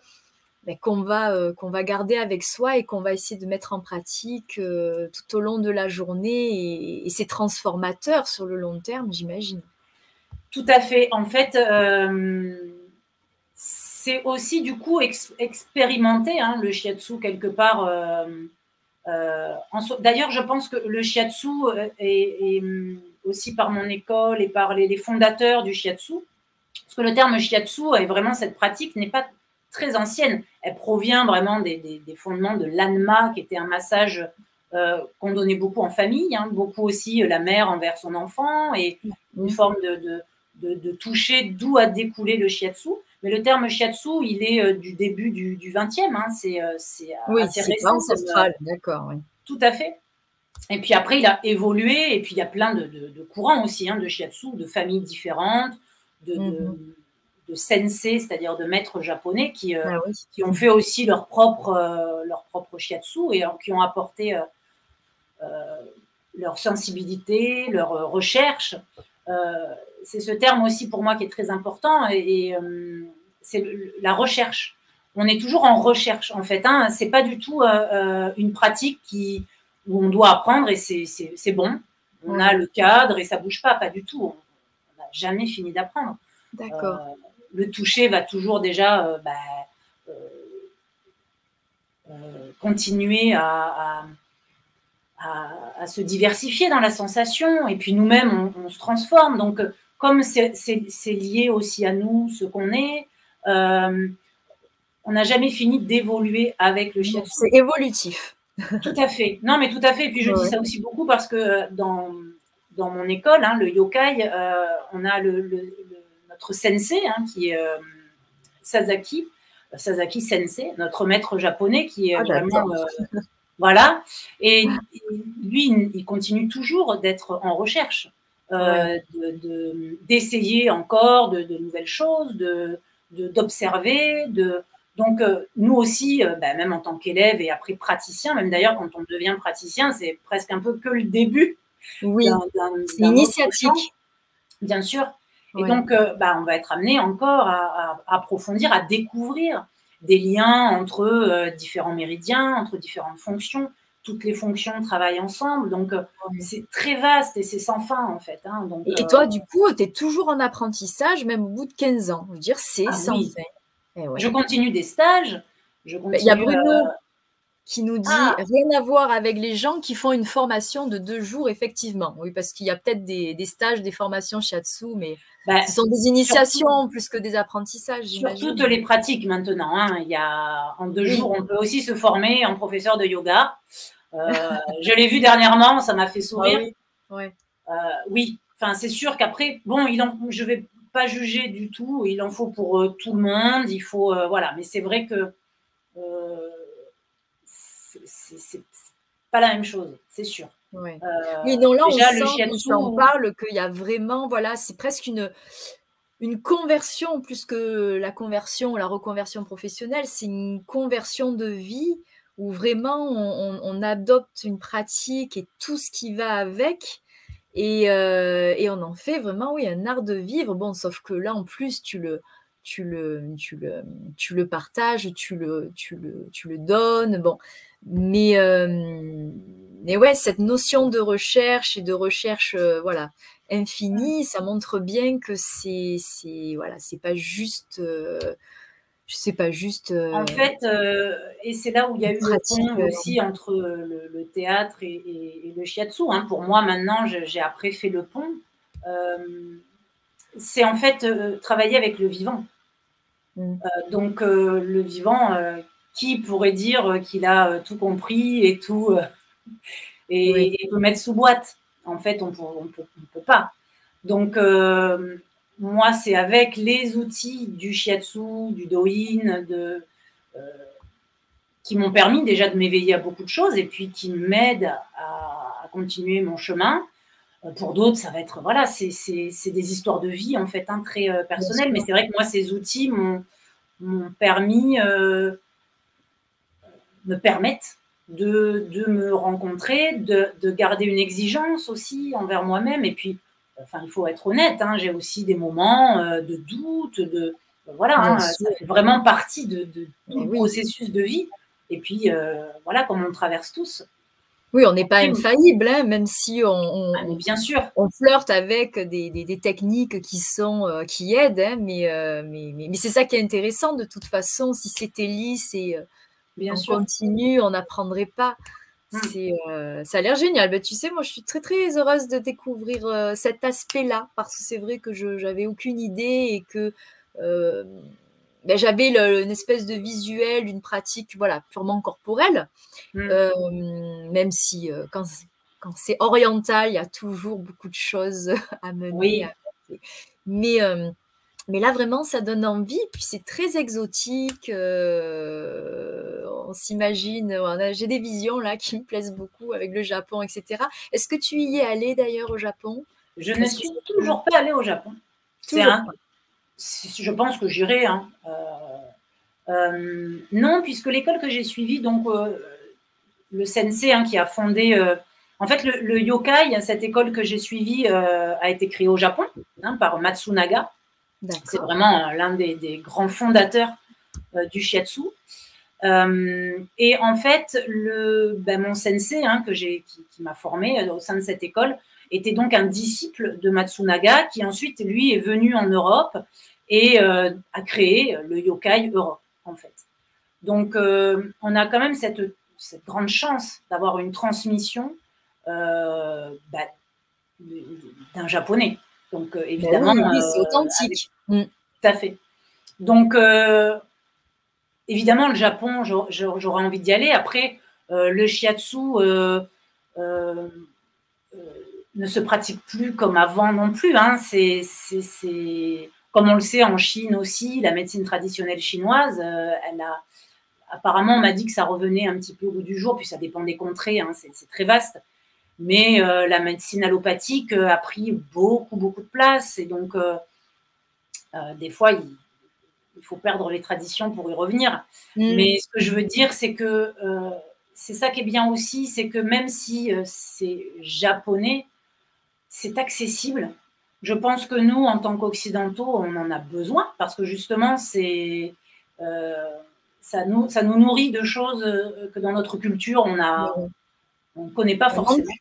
ben, qu'on va, euh, va garder avec soi et qu'on va essayer de mettre en pratique tout au long de la journée et, et c'est transformateur sur le long terme, j'imagine. Tout à fait. En fait, c'est aussi du coup expérimenter hein, le shiatsu quelque part. Euh, euh, d'ailleurs, je pense que le shiatsu euh, est, aussi par mon école et par les, fondateurs du shiatsu, parce que le terme shiatsu est vraiment cette pratique n'est pas très ancienne. Elle provient vraiment des, fondements de l'anma, qui était un massage qu'on donnait beaucoup en famille, hein, beaucoup aussi la mère envers son enfant, et une forme de, de toucher d'où a découlé le shiatsu. Mais le terme shiatsu, il est euh, du début du, du 20e. Hein, c'est euh, oui, assez récent. ancestral, d'accord. Oui. Tout à fait. Et puis après, il a évolué. Et puis, il y a plein de, de, courants aussi hein, de shiatsu, de familles différentes, de, mm de, sensei, c'est-à-dire de maîtres japonais qui, euh, ah qui ont fait aussi leur propre, leur propre shiatsu et qui ont apporté leur sensibilité, leur recherche c'est ce terme aussi pour moi qui est très important et, euh, c'est la recherche. On est toujours en recherche en fait. Hein. C'est pas du tout euh, euh, une pratique qui, où on doit apprendre et c'est bon. On a le cadre et ça bouge pas, pas du tout. On n'a jamais fini d'apprendre. D'accord. le toucher va toujours déjà bah, continuer à, à, se diversifier dans la sensation et puis nous-mêmes on, on, se transforme donc comme c'est lié aussi à nous, ce qu'on est, euh, on n'a jamais fini d'évoluer avec le shiatsu. C'est évolutif. Tout à fait. Non, mais tout à fait. Et puis je dis ça aussi beaucoup parce que dans, dans mon école, hein, le yokai, euh, on a le, notre sensei hein, qui est euh, Sasaki, Sasaki Sensei, notre maître japonais qui est ah, vraiment. voilà. Et lui, il continue toujours d'être en recherche. Euh, d'essayer encore de, nouvelles choses, d'observer. De, donc, euh, nous aussi, euh, bah, même en tant qu'élève et après praticien, même d'ailleurs quand on devient praticien, c'est presque un peu que le début. Oui, c'est initiatique. Bien sûr. Et donc, bah, on va être amené encore à, approfondir, à découvrir des liens entre différents méridiens, entre différentes fonctions toutes les fonctions travaillent ensemble. Donc, euh, c'est très vaste et c'est sans fin, en fait. Hein. Donc, et, toi, euh, du coup, tu es toujours en apprentissage, même au bout de 15 ans. Je veux dire, c'est ah sans fin. Eh je continue des stages. Bah, il y a Bruno euh, qui nous dit ah. rien à voir avec les gens qui font une formation de deux jours, effectivement. Oui, parce qu'il y a peut-être des, stages, des formations shiatsu, mais bah, ce sont des initiations plus que des apprentissages. Sur toutes les pratiques maintenant. Hein. Il y a, en deux jours, on peut aussi se former en professeur de yoga. Euh, je l'ai vu dernièrement, ça m'a fait sourire. Ah oui, euh, oui. Enfin, c'est sûr qu'après, bon, il en, je vais pas juger du tout. Il en faut pour euh, tout le monde. Il faut, voilà. Mais c'est vrai que c'est pas la même chose, c'est sûr. Oui. non, là, déjà, on sent, on parle qu'il y a vraiment, voilà, c'est presque une, une conversion plus que la conversion, la reconversion professionnelle, c'est une conversion de vie où vraiment on, adopte une pratique et tout ce qui va avec. Euh, et, on en fait vraiment, oui, un art de vivre. Bon, sauf que là, en plus, tu le, tu le, tu le, tu le partages, tu le, tu le, tu le donnes. Bon, mais, euh, mais ouais, cette notion de recherche et de recherche, euh, voilà, infinie, ça montre bien que c'est, c'est, voilà, c'est pas juste je sais pas juste. en fait, et c'est là où il y a eu le pont aussi entre le, théâtre et, le shiatsu. Hein. Pour moi, maintenant, j'ai après fait le pont. c'est en fait travailler avec le vivant. Mmh. donc, le vivant, qui pourrait dire qu'il a tout compris et tout, et, peut mettre sous boîte En fait, on ne peut, pas. Donc, moi, c'est avec les outils du shiatsu, du doin, de, euh, qui m'ont permis déjà de m'éveiller à beaucoup de choses et puis qui m'aident à, continuer mon chemin. Euh, pour d'autres, ça va être, voilà, c'est des histoires de vie en fait, hein, très euh, personnelles. Mais c'est vrai que moi, ces outils m'ont permis, me permettent de, de, me rencontrer, de, de garder une exigence aussi envers moi-même et puis enfin, il faut être honnête, hein, j'ai aussi des moments euh, de doute, de voilà, hein, ça fait vraiment partie de, processus de vie. Et puis euh, voilà, comme on traverse tous. Oui, on n'est pas infaillible, hein, même si on, ah, bien sûr. on flirte avec des, des, techniques qui sont euh, qui aident, mais, mais, mais, c'est ça qui est intéressant de toute façon. Si c'était lisse et bien on continue, on n'apprendrait pas. Mmh. C'est, euh, ça a l'air génial. Ben, tu sais, moi, je suis très, très heureuse de découvrir euh, cet aspect-là, parce que c'est vrai que je n'avais aucune idée et que euh, ben, j'avais une espèce de visuel, une pratique voilà, purement corporelle, mmh. même si quand, quand c'est oriental, il y a toujours beaucoup de choses à mener. Mais mais là, vraiment, ça donne envie. Puis c'est très exotique. Euh, on s'imagine. J'ai des visions là qui me plaisent beaucoup avec le Japon, etc. Est-ce que tu y es allé d'ailleurs au Japon? Je ne suis toujours pas allée au Japon. je pense que j'irai. Hein. Euh, euh, non, puisque l'école que j'ai suivie, donc le sensei hein, qui a fondé. en fait, le, yokai, cette école que j'ai suivie, a été créée au Japon hein, par Matsunaga. C'est vraiment euh, l'un des, grands fondateurs euh, du shiatsu. Euh, et en fait, le, ben, mon sensei hein, que qui, qui m'a formé au sein de cette école était donc un disciple de Matsunaga qui ensuite, lui, est venu en Europe et a créé le Yokai Europe, en fait. Donc, on a quand même cette, cette grande chance d'avoir une transmission ben, d'un japonais. Donc, euh, évidemment. oui, c'est authentique. Mm. Tout à fait. Donc, évidemment, le Japon, j'aurais envie d'y aller. Après, le shiatsu ne se pratique plus comme avant non plus. Hein. C'est, comme on le sait en Chine aussi, la médecine traditionnelle chinoise, elle a apparemment, on m'a dit que ça revenait un petit peu au bout du jour, puis ça dépend des contrées, hein, c'est très vaste. Mais euh, la médecine allopathique euh, a pris beaucoup, beaucoup de place. Et donc, euh, des fois, il, faut perdre les traditions pour y revenir. Mm. Mais ce que je veux dire, c'est que c'est ça qui est bien aussi, c'est que même si c'est japonais, c'est accessible. Je pense que nous, en tant qu'occidentaux, on en a besoin parce que justement, c'est ça nous, ça nous nourrit de choses euh, que dans notre culture, on a, on ne connaît pas forcément.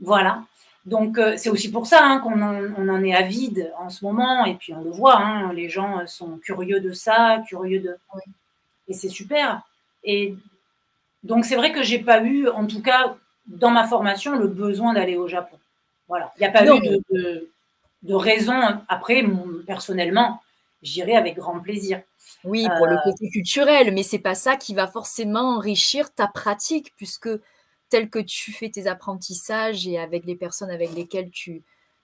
Voilà. Donc, euh, c'est aussi pour ça hein, qu'on en, on en, est avide en ce moment. Et puis, on le voit, hein, les gens sont curieux de ça, curieux de. Et c'est super. Et donc, c'est vrai que j'ai pas eu, en tout cas, dans ma formation, le besoin d'aller au Japon. Voilà. Il n'y a pas eu de, de, de, raison. Après, personnellement, j'irai avec grand plaisir. Oui, pour le euh, côté culturel, mais c'est pas ça qui va forcément enrichir ta pratique, puisque tel que tu fais tes apprentissages et avec les personnes avec lesquelles tu,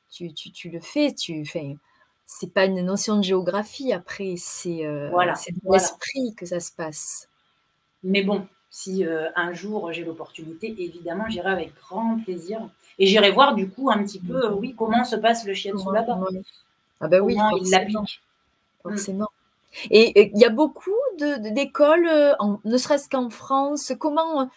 tu, tu, le fais, tu fais. C'est pas une notion de géographie après, c'est euh, voilà, l'esprit que ça se passe. Mais bon, si euh, un jour j'ai l'opportunité, évidemment, j'irai avec grand plaisir. Et j'irai voir du coup un petit peu, oui, comment se passe le shiatsu là-bas. Ah ben oui, il l'applique. Forcément. Et il y a beaucoup d'écoles, euh, ne serait-ce qu'en France. Comment,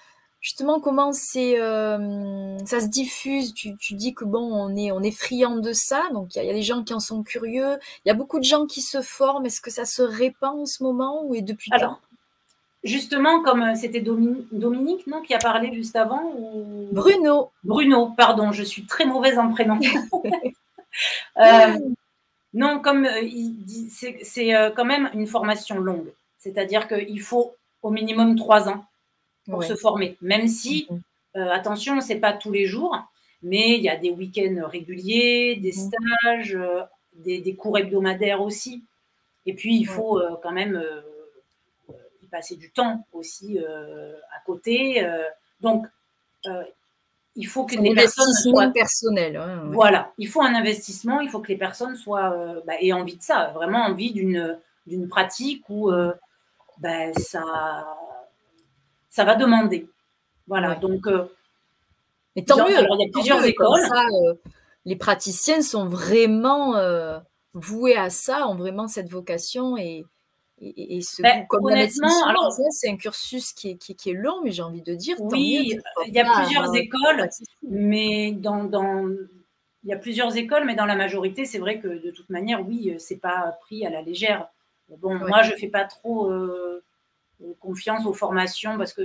justement, comment c'est, euh, ça se diffuse? Tu, dis que bon, on est, on est friand de ça, donc il y, a des gens qui en sont curieux. Il y a beaucoup de gens qui se forment. Est-ce que ça se répand en ce moment ou est depuis Alors, Justement, comme euh, c'était Dominique, non, qui a parlé juste avant Bruno. Bruno, pardon, je suis très mauvaise en prénom. Non, comme euh, il dit, c'est quand même une formation longue. C'est-à-dire qu'il faut au minimum trois ans pour se former. Même si, euh, attention, c'est pas tous les jours, mais il y a des week-ends réguliers, des mhm. stages, des, cours hebdomadaires aussi. Et puis, il faut quand même y passer du temps aussi à côté. donc, il faut que les personnes soient personnel. Voilà, il faut un investissement, il faut que les personnes soient euh, bah, aient envie de ça, vraiment envie d'une d'une pratique où euh, bah, ça ça va demander. Voilà, donc. Euh, et tant mieux. il y a plusieurs écoles. les praticiens sont vraiment voués à ça, ont vraiment cette vocation et et, ce ben, comme c'est un cursus qui est, qui, est, long, mais j'ai envie de dire. Oui, il y a plusieurs écoles, mais dans, dans, il y a plusieurs écoles, mais dans la majorité, c'est vrai que de toute manière, oui, euh, c'est pas pris à la légère. Bon, moi, je fais pas trop euh, confiance aux formations parce que,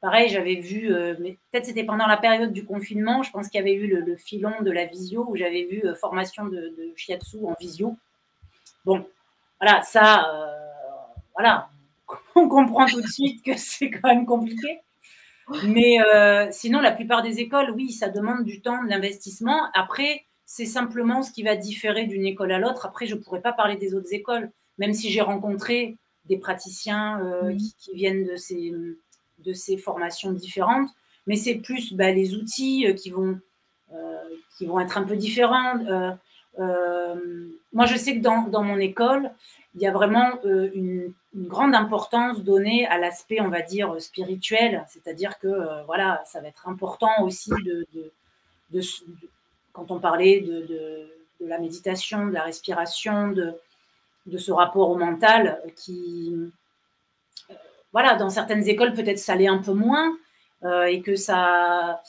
pareil, j'avais vu, euh, peut-être c'était pendant la période du confinement, je pense qu'il y avait eu le, filon de la visio où j'avais vu formation de, de, shiatsu en visio. Bon, voilà, ça voilà, on comprend tout de suite que c'est quand même compliqué. Mais euh, sinon, la plupart des écoles, oui, ça demande du temps, de l'investissement. Après, c'est simplement ce qui va différer d'une école à l'autre. Après, je ne pourrais pas parler des autres écoles, même si j'ai rencontré des praticiens euh, qui, viennent de ces, de ces formations différentes. Mais c'est plus bah, les outils euh, qui vont, qui vont être un peu différents. moi, je sais que dans, dans mon école, il y a vraiment une une grande importance donnée à l'aspect, on va dire, spirituel, c'est-à-dire que euh, voilà, ça va être important aussi de, de, quand on parlait de, la méditation, de la respiration, de, ce rapport au mental qui, euh, voilà, dans certaines écoles peut-être ça l'est un peu moins euh, et que ça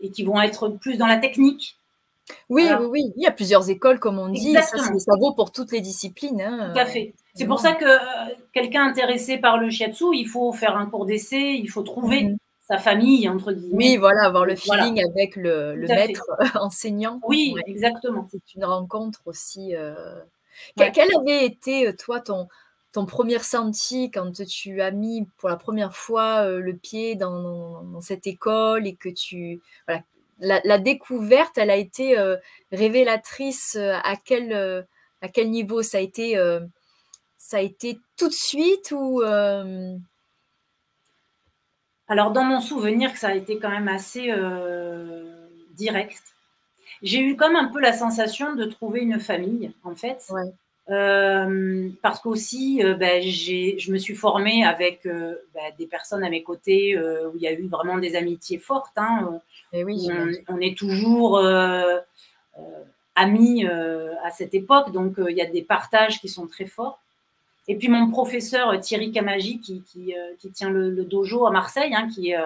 et qui vont être plus dans la technique. Oui, oui, oui, il y a plusieurs écoles, comme on dit, ça, ça, vaut pour toutes les disciplines. Hein. Tout à fait. C'est pour ça que euh, quelqu'un intéressé par le shiatsu, il faut faire un cours d'essai, il faut trouver mhm. sa famille, entre guillemets. Oui, voilà, avoir le feeling avec le, maître enseignant. Oui, exactement. C'est une rencontre aussi. Euh, quel avait été, euh, toi, ton, ton premier ressenti quand tu as mis pour la première fois le pied dans, cette école et que tu. Voilà, la, découverte, elle a été révélatrice à quel, à quel niveau? Ça a été ça a été tout de suite ou Alors dans mon souvenir, ça a été quand même assez direct. J'ai eu comme un peu la sensation de trouver une famille, en fait. Euh, parce qu'aussi, euh, ben, je me suis formée avec euh, ben, des personnes à mes côtés où il y a eu vraiment des amitiés fortes. Hein, Et eh oui, on, est toujours amis à cette époque, donc il y a des partages qui sont très forts. Et puis mon professeur Thierry Kamagi, qui, qui, tient le, dojo à Marseille, hein, qui est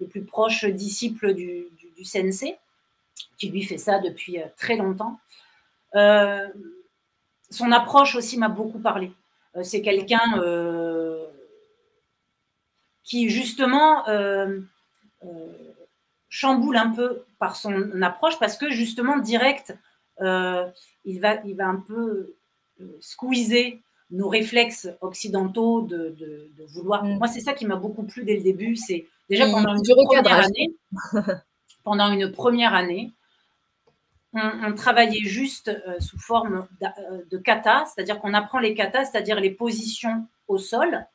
le plus proche disciple du, du, du sensei, qui lui fait ça depuis très longtemps son approche aussi m'a beaucoup parlé. Euh, c'est quelqu'un euh, qui justement euh, chamboule un peu par son approche parce que justement direct, il, va, il va un peu squeezer nos réflexes occidentaux de, vouloir. Mm. Moi, c'est ça qui m'a beaucoup plu dès le début. C'est déjà pendant une, première année, pendant une première année, on, travaillait juste euh, sous forme euh, de kata, c'est-à-dire qu'on apprend les katas, c'est-à-dire les positions au sol,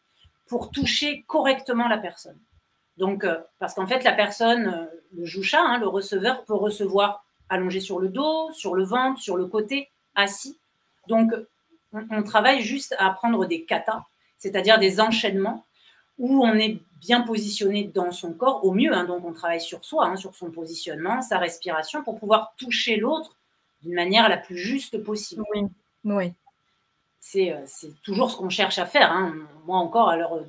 pour toucher correctement la personne. Donc, euh, parce qu'en fait, la personne, le joucha, hein, le receveur, peut recevoir allongé sur le dos, sur le ventre, sur le côté, assis. Donc, on travaille juste à apprendre des katas, c'est-à-dire des enchaînements où on est bien positionné dans son corps au mieux. Hein. donc, on travaille sur soi, hein, sur son positionnement, sa respiration, pour pouvoir toucher l'autre d'une manière la plus juste possible. Oui. oui. C'est, euh, toujours ce qu'on cherche à faire. Hein. Moi encore, à l'heure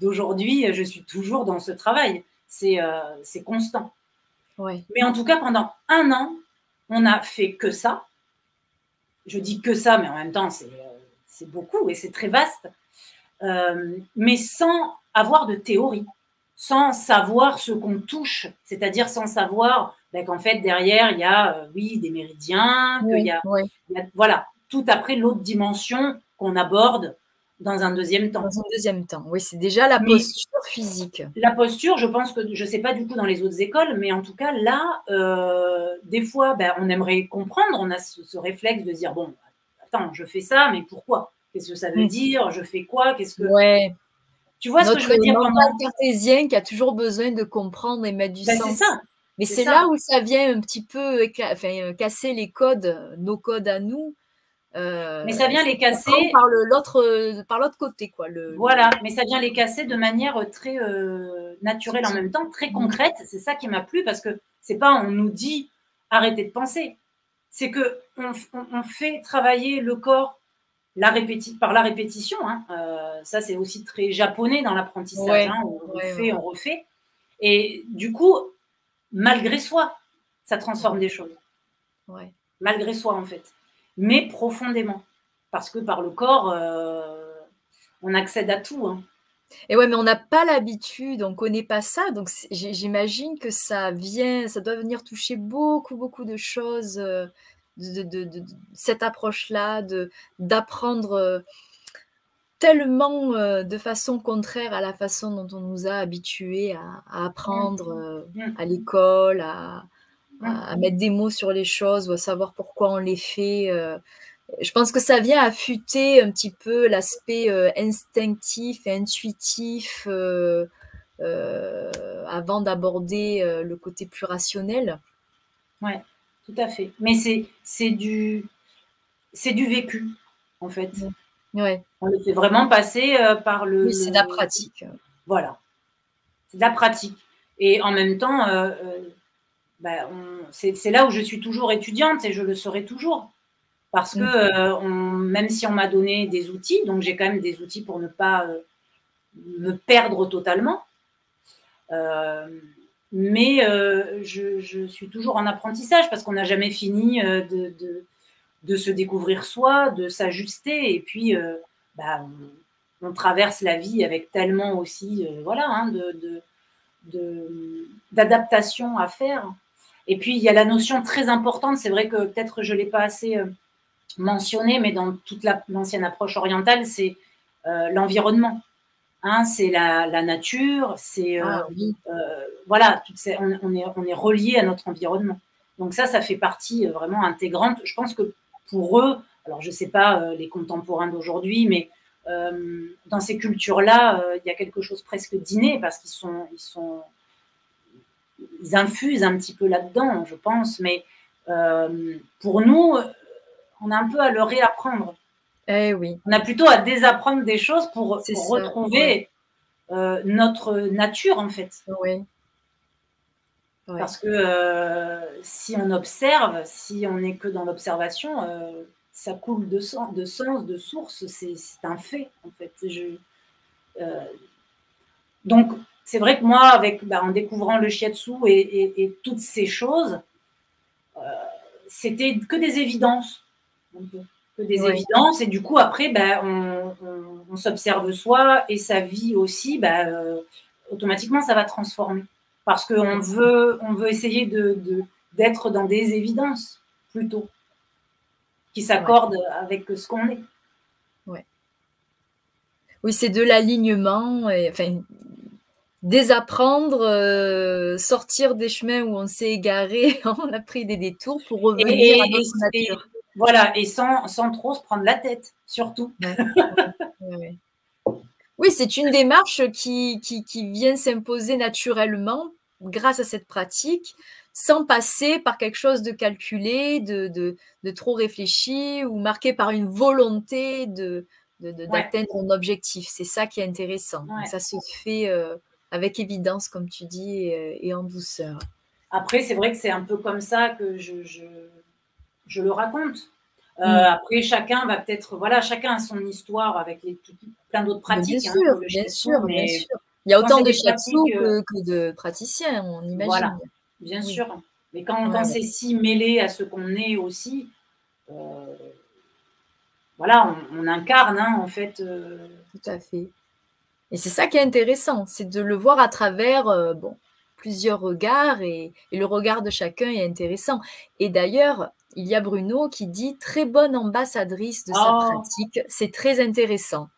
d'aujourd'hui, je suis toujours dans ce travail. C'est, euh, constant. Oui. Mais en tout cas, pendant un an, on n'a fait que ça. Je dis que ça, mais en même temps, c'est, euh, c'est beaucoup et c'est très vaste. Euh, mais sans avoir de théorie, sans savoir ce qu'on touche, c'est-à-dire sans savoir ben, qu'en fait derrière il y a euh, oui des méridiens, qu'il y, a, voilà tout après l'autre dimension qu'on aborde dans un deuxième temps. Dans un deuxième temps, oui, c'est déjà la posture physique. La posture, je pense que je ne sais pas du coup dans les autres écoles, mais en tout cas là, euh, des fois, ben, on aimerait comprendre, on a ce, réflexe de dire bon, attends, je fais ça, mais pourquoi? Qu'est-ce que ça veut mm. dire? Je fais quoi? Qu'est-ce que Ouais. Tu vois ce que je veux dire Notre cartésien qui a toujours besoin de comprendre et mettre du ben, sens. C'est ça. Mais c'est là où ça vient un petit peu enfin, euh, casser les codes, nos codes à nous. Euh, mais ça vient les casser par l'autre par l'autre côté quoi. Le, voilà, mais ça vient les casser de manière très euh, naturelle en même temps, très concrète. C'est ça qui m'a plu parce que c'est pas on nous dit arrêtez de penser, c'est que on, fait travailler le corps la par la répétition. Hein, euh, ça, c'est aussi très japonais dans l'apprentissage. Hein, on refait, on refait. Et du coup, malgré soi, ça transforme des choses. Malgré soi, en fait. Mais profondément. Parce que par le corps, euh, on accède à tout. Hein. Et ouais, mais on n'a pas l'habitude, on ne connaît pas ça. Donc j'imagine que ça vient, ça doit venir toucher beaucoup, beaucoup de choses. Euh, de, cette approche-là, d'apprendre euh, tellement euh, de façon contraire à la façon dont on nous a habitués à, apprendre mmh. Euh, mmh. à l'école, à, à, mettre des mots sur les choses ou à savoir pourquoi on les fait. je pense que ça vient affûter un petit peu l'aspect instinctif et intuitif avant d'aborder le côté plus rationnel. Ouais tout à fait. Mais c'est du, du vécu, en fait. Ouais. On le fait vraiment passer euh, par le. Oui, c'est de la pratique. Voilà. C'est de la pratique. Et en même temps, euh, euh, bah, c'est là où je suis toujours étudiante et je le serai toujours. Parce que même si on m'a donné des outils, donc j'ai quand même des outils pour ne pas me perdre totalement. Mais euh, je, suis toujours en apprentissage parce qu'on n'a jamais fini euh, de, se découvrir soi, de s'ajuster. Et puis, euh, bah, on, traverse la vie avec tellement aussi voilà, hein, d'adaptation à faire. Et puis, il y a la notion très importante, c'est vrai que peut-être je ne l'ai pas assez mentionné, mais dans toute l'ancienne approche orientale, c'est l'environnement. Hein, c'est la, nature, c'est ah voilà, on, est, on est relié à notre environnement. Donc ça, ça fait partie vraiment intégrante. Je pense que pour eux, alors je ne sais pas les contemporains d'aujourd'hui, mais dans ces cultures-là, il y a quelque chose presque d'inné parce qu'ils sont, ils sont, ils infusent un petit peu là-dedans, je pense. Mais pour nous, on a un peu à le réapprendre. Eh oui. On a plutôt à désapprendre des choses pour, retrouver euh, notre nature, en fait. Oui. Parce que euh, si on observe, si on n'est que dans l'observation, euh, ça coule de, sens, de sens, de source, c'est un fait, en fait. donc, c'est vrai que moi, avec, bah, en découvrant le shiatsu et, et toutes ces choses, c'était que des évidences que des évidences. Et du coup, après, ben, on, s'observe soi et sa vie aussi, ben, euh, automatiquement, ça va transformer. Parce qu'on veut, on veut essayer de, d'être dans des évidences plutôt, qui s'accordent avec ce qu'on est. Ouais. Oui, c'est de l'alignement, enfin, désapprendre, euh, sortir des chemins où on s'est égaré, on a pris des détours pour revenir à notre nature. Voilà, et sans, trop se prendre la tête, surtout. oui, c'est une démarche qui, qui, vient s'imposer naturellement grâce à cette pratique, sans passer par quelque chose de calculé, de, de, trop réfléchi ou marqué par une volonté de, d'atteindre un objectif. C'est ça qui est intéressant. Ça se fait euh, avec évidence, comme tu dis, et, en douceur. Après, c'est vrai que c'est un peu comme ça que je je le raconte. Euh, mm. Après, chacun va peut-être, voilà, chacun a son histoire avec les, plein d'autres pratiques. Bien, hein, sûr, bien, sûr, bien sûr, Il y a autant de shiatsu euh, que, de praticiens, on imagine. Voilà, bien sûr. Mais quand, quand c'est si mêlé à ce qu'on est aussi, euh, voilà, on, incarne hein, en fait. Tout à fait. Et c'est ça qui est intéressant, c'est de le voir à travers bon, plusieurs regards et, et, le regard de chacun est intéressant. Et d'ailleurs, il y a Bruno qui dit très bonne ambassadrice de sa oh. pratique. C'est très intéressant.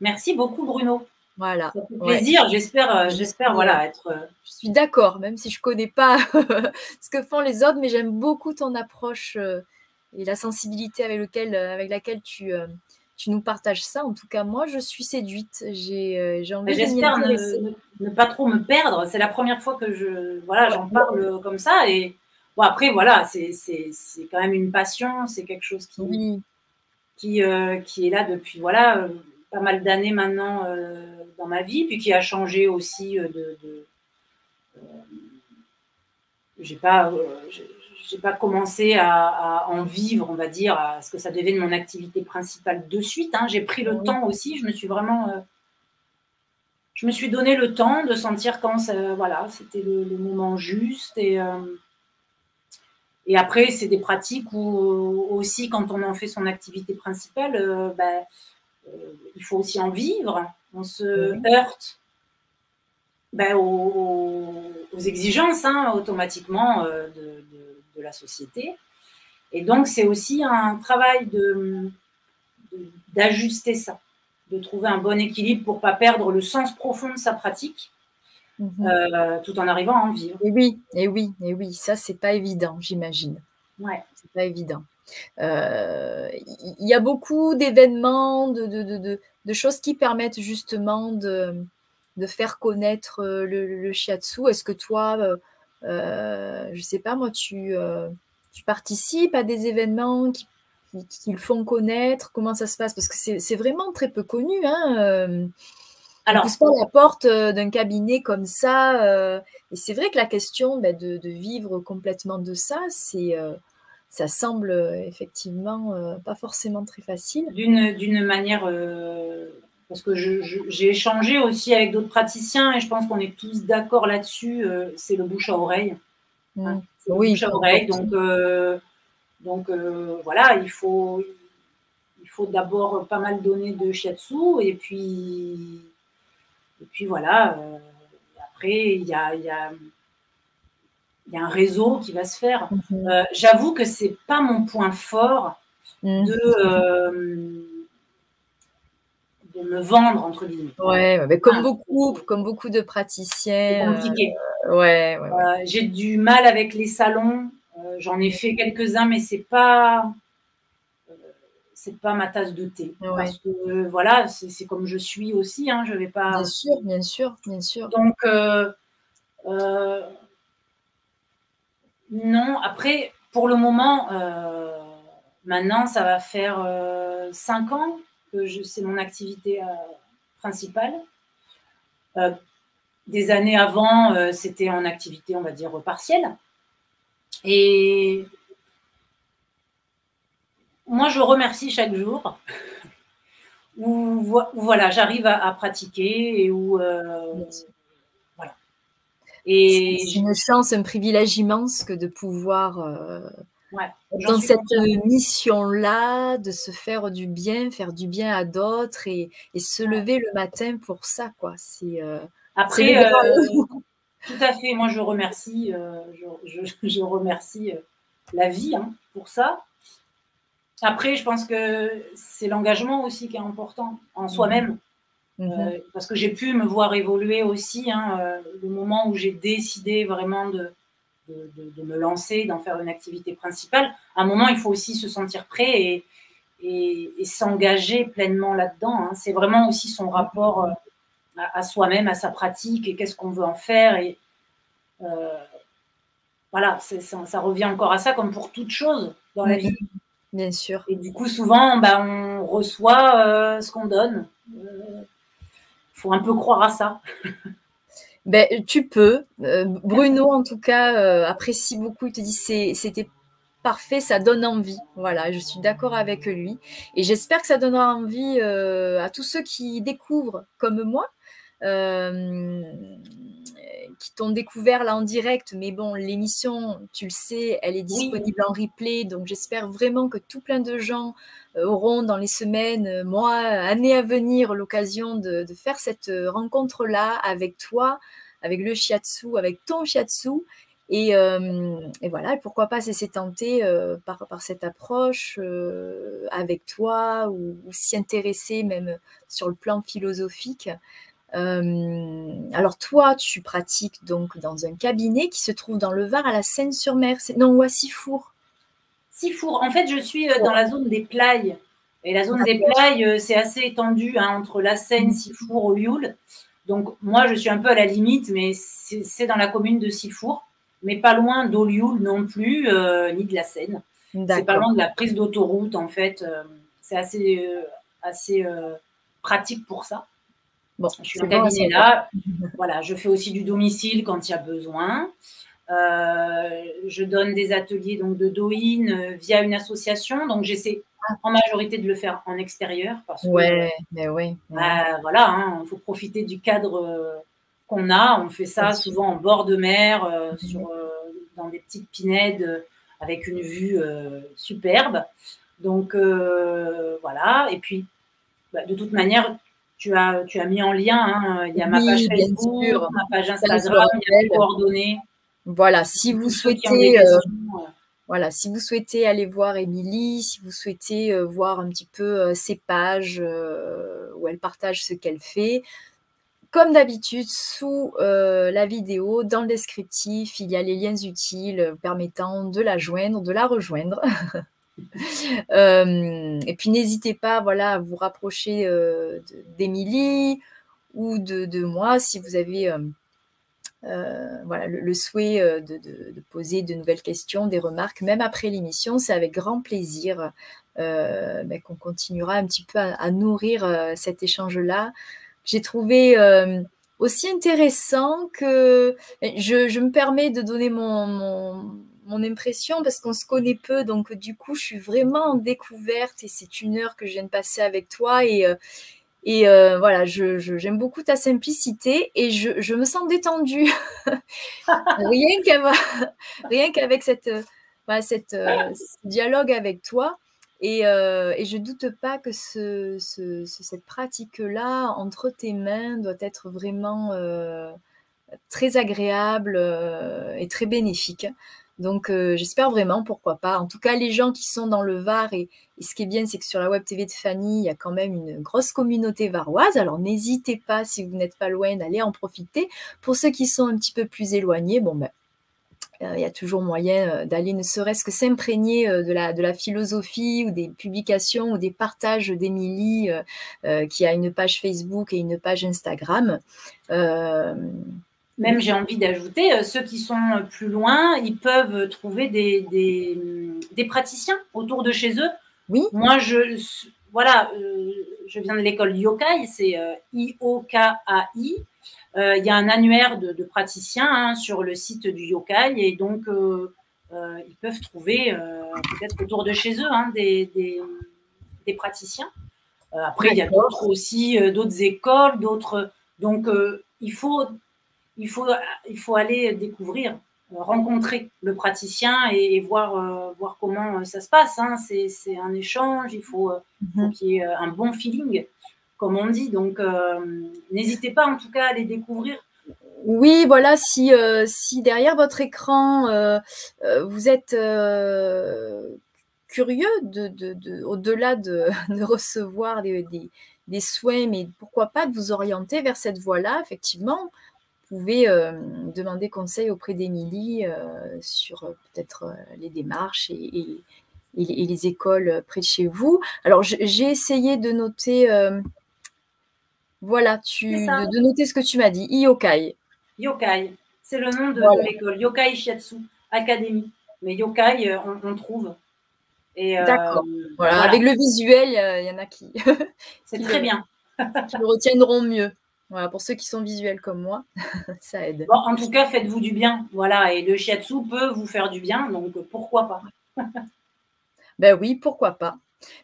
Merci beaucoup, Bruno. Voilà. Ça fait plaisir. J'espère, euh, j'espère, voilà, être. Euh, je suis d'accord, même si je connais pas ce que font les autres, mais j'aime beaucoup ton approche euh, et la sensibilité avec, lequel, avec laquelle tu, tu nous partages ça. En tout cas, moi, je suis séduite. J'ai, j'ai envie J'espère ne, ne, pas trop me perdre. C'est la première fois que je, voilà, j'en parle comme ça et après, voilà, c'est quand même une passion, c'est quelque chose qui, qui, euh, qui, est là depuis voilà, euh, pas mal d'années maintenant euh, dans ma vie, puis qui a changé aussi de. de j'ai pas. J'ai pas commencé à, en vivre, on va dire, à ce que ça devienne mon activité principale de suite. Hein. J'ai pris le temps aussi. Je me suis vraiment, je me suis donné le temps de sentir quand voilà, c'était le, le, moment juste et et après, c'est des pratiques où aussi, quand on en fait son activité principale, euh, ben, euh, il faut aussi en vivre. On se heurte ben, aux, exigences hein, automatiquement euh, de, la société. Et donc, c'est aussi un travail d'ajuster ça, de trouver un bon équilibre pour ne pas perdre le sens profond de sa pratique Mhm. Euh, tout en arrivant à en vivre. Et oui, et oui, et oui, ça c'est pas évident, j'imagine. Ouais. C'est pas évident. Il euh, y a beaucoup d'événements, de, de, de, choses qui permettent justement de, faire connaître euh, le, shiatsu. Est-ce que toi, je sais pas moi, tu, tu participes à des événements qui, qui, le font connaître? Comment ça se passe? Parce que c'est vraiment très peu connu. Hein alors, on pas la porte euh, d'un cabinet comme ça. Euh, et c'est vrai que la question bah, de, vivre complètement de ça, c'est, euh, ça semble effectivement pas forcément très facile. D'une, manière, parce que j'ai échangé aussi avec d'autres praticiens et je pense qu'on est tous d'accord là-dessus, c'est le bouche à oreille. Mmh. Hein, oui, bouche à oreille. Donc, donc voilà, il faut, il faut d'abord pas mal donner de shiatsu et puis et puis voilà, euh, après, il y a, y, a, y a, un réseau qui va se faire. Mhm. Euh, j'avoue que ce n'est pas mon point fort mhm. de, euh, me vendre entre guillemets. Ouais, mais comme beaucoup, comme beaucoup de praticiens. C'est compliqué. ouais, ouais, J'ai du mal avec les salons. J'en ai fait quelques-uns, mais c'est pas c'est pas ma tasse de thé. Parce que voilà, c'est comme je suis aussi. Hein, je vais pas. Bien sûr, bien sûr, bien sûr. Donc euh, euh, non. Après, pour le moment, euh, maintenant, ça va faire cinq ans c'est mon activité principale. des années avant, c'était en activité, on va dire partielle. Et moi, je remercie chaque jour où, voilà, j'arrive à, pratiquer et où euh, voilà. Et c'est une chance, un privilège immense que de pouvoir euh, dans cette mission-là, de se faire du bien, faire du bien à d'autres et, se lever le matin pour ça, quoi. C'est euh, après. tout à fait. Moi, je remercie, je, remercie la vie hein, pour ça. Après, je pense que c'est l'engagement aussi qui est important en soi-même. Mhm. Euh, parce que j'ai pu me voir évoluer aussi, hein, euh, le moment où j'ai décidé vraiment de, de, me lancer, d'en faire une activité principale. À un moment, il faut aussi se sentir prêt et, et, s'engager pleinement là-dedans. Hein. C'est vraiment aussi son rapport euh, à, soi-même, à sa pratique et qu'est-ce qu'on veut en faire. Et voilà, ça, ça, revient encore à ça, comme pour toute chose dans la vie. Bien sûr. Et du coup, souvent, bah, on reçoit euh, ce qu'on donne. Il euh, faut un peu croire à ça. ben, tu peux. Euh, Bruno, en tout cas, apprécie beaucoup. Il te dit c'était parfait, ça donne envie. Voilà, je suis d'accord avec lui. Et j'espère que ça donnera envie à tous ceux qui découvrent, comme moi, qui t'ont découvert là en direct, mais bon, l'émission, tu le sais, elle est disponible en replay, donc j'espère vraiment que tout plein de gens euh, auront dans les semaines, euh, mois, années à venir l'occasion de, faire cette euh, rencontre-là avec toi, avec le shiatsu, avec ton shiatsu. Et, voilà, pourquoi pas s'y tenter par, par, cette approche avec toi ou s'y intéresser même sur le plan philosophique. Euh, alors toi, tu pratiques donc dans un cabinet qui se trouve dans le Var à la Seine-sur-Mer, non ou à Sifour Sifour. En fait, je suis euh, dans la zone des Plailles. Et la zone des Plailles, euh, c'est assez étendu hein, entre la Seine. Sifour, Olioul. Donc moi, je suis un peu à la limite, mais c'est dans la commune de Sifour, mais pas loin d'Olioul non plus, ni de la Seine. C'est pas loin de la prise d'autoroute, en fait. c'est assez, assez pratique pour ça. Bon, je suis en cabinet là. voilà, je fais aussi du domicile quand il y a besoin. Euh, je donne des ateliers donc de Doin euh, via une association. Donc j'essaie. En majorité de le faire en extérieur parce ouais, mais oui. Bah, voilà, il hein, faut profiter du cadre euh, qu'on a. On fait ça souvent en bord de mer, mhm. sur, dans des petites pinèdes avec une vue superbe. Donc voilà. Et puis, bah, de toute manière, tu as, tu as mis en lien, hein, il y a ma page Facebook, ma page Instagram, il y a les coordonnées. Voilà, si vous souhaitez, euh, voilà, si vous souhaitez aller voir Émilie, si vous souhaitez euh, voir un petit peu euh, ses pages où elle partage ce qu'elle fait, comme d'habitude, sous la vidéo, dans le descriptif, il y a les liens utiles permettant de la joindre, de la rejoindre. Euh, et puis n'hésitez pas voilà, à vous rapprocher euh, d'Émilie ou de, moi si vous avez euh, voilà, le, souhait de, poser de nouvelles questions, des remarques, même après l'émission. C'est avec grand plaisir ben, qu'on continuera un petit peu à, nourrir cet échange-là. J'ai trouvé aussi intéressant que je, me permets de donner mon mon impression parce qu'on se connaît peu. Donc, du coup, je suis vraiment en découverte et c'est une heure que je viens de passer avec toi. Et, euh, et euh, voilà, j'aime je, beaucoup ta simplicité et je, je me sens détendue. rien qu'avec cette, cette, euh, ce dialogue avec toi. Et, et je doute pas que ce, cette pratique-là, entre tes mains, doit être vraiment très agréable et très bénéfique. Donc, j'espère vraiment, pourquoi pas. En tout cas, les gens qui sont dans le Var, et, ce qui est bien, c'est que sur la Web TV de Fanny, il y a quand même une grosse communauté varoise. Alors, n'hésitez pas, si vous n'êtes pas loin, d'aller en profiter. Pour ceux qui sont un petit peu plus éloignés, bon, ben, euh, il y a toujours moyen euh, d'aller ne serait-ce que s'imprégner euh, de la, de la philosophie ou des publications ou des partages d'Émilie qui a une page Facebook et une page Instagram. Même j'ai envie d'ajouter, ceux qui sont plus loin, ils peuvent trouver des, des, praticiens autour de chez eux. Oui. Moi, je, voilà, je viens de l'école Yokai, c'est I-O-K-A-I. Euh, il y a un annuaire de, praticiens hein, sur le site du Yokai et donc euh, euh, ils peuvent trouver peut-être autour de chez eux hein, des, des, praticiens. après, il y a d'autres aussi, d'autres écoles, d'autres. Donc, il, faut, il, faut, il faut aller découvrir, rencontrer le praticien et, voir, voir comment ça se passe. Hein. C'est un échange, il faut, faut mhm. qu'il y ait un bon feeling comme on dit. Donc, euh, n'hésitez pas en tout cas à les découvrir. Oui, voilà, si, euh, si derrière votre écran, euh, vous êtes curieux de, au-delà de, recevoir des, des, soins, mais pourquoi pas de vous orienter vers cette voie-là, effectivement, pouvez demander conseil auprès d'Émilie sur peut-être les démarches et, et, les écoles près de chez vous. Alors, j'ai essayé de noter voilà, tu, de, noter ce que tu m'as dit. Yokai. Yokai, c'est le nom de, l'école. Yokai Shiatsu Academy. Mais Yokai, euh, on, trouve. Euh, D'accord. Voilà. Avec le visuel, il y en a qui. c'est très bien. qui le retiendront mieux. Voilà, pour ceux qui sont visuels comme moi, ça aide. Bon, en tout cas, faites-vous du bien. Voilà, et le shiatsu peut vous faire du bien, donc pourquoi pas? Ben oui, pourquoi pas.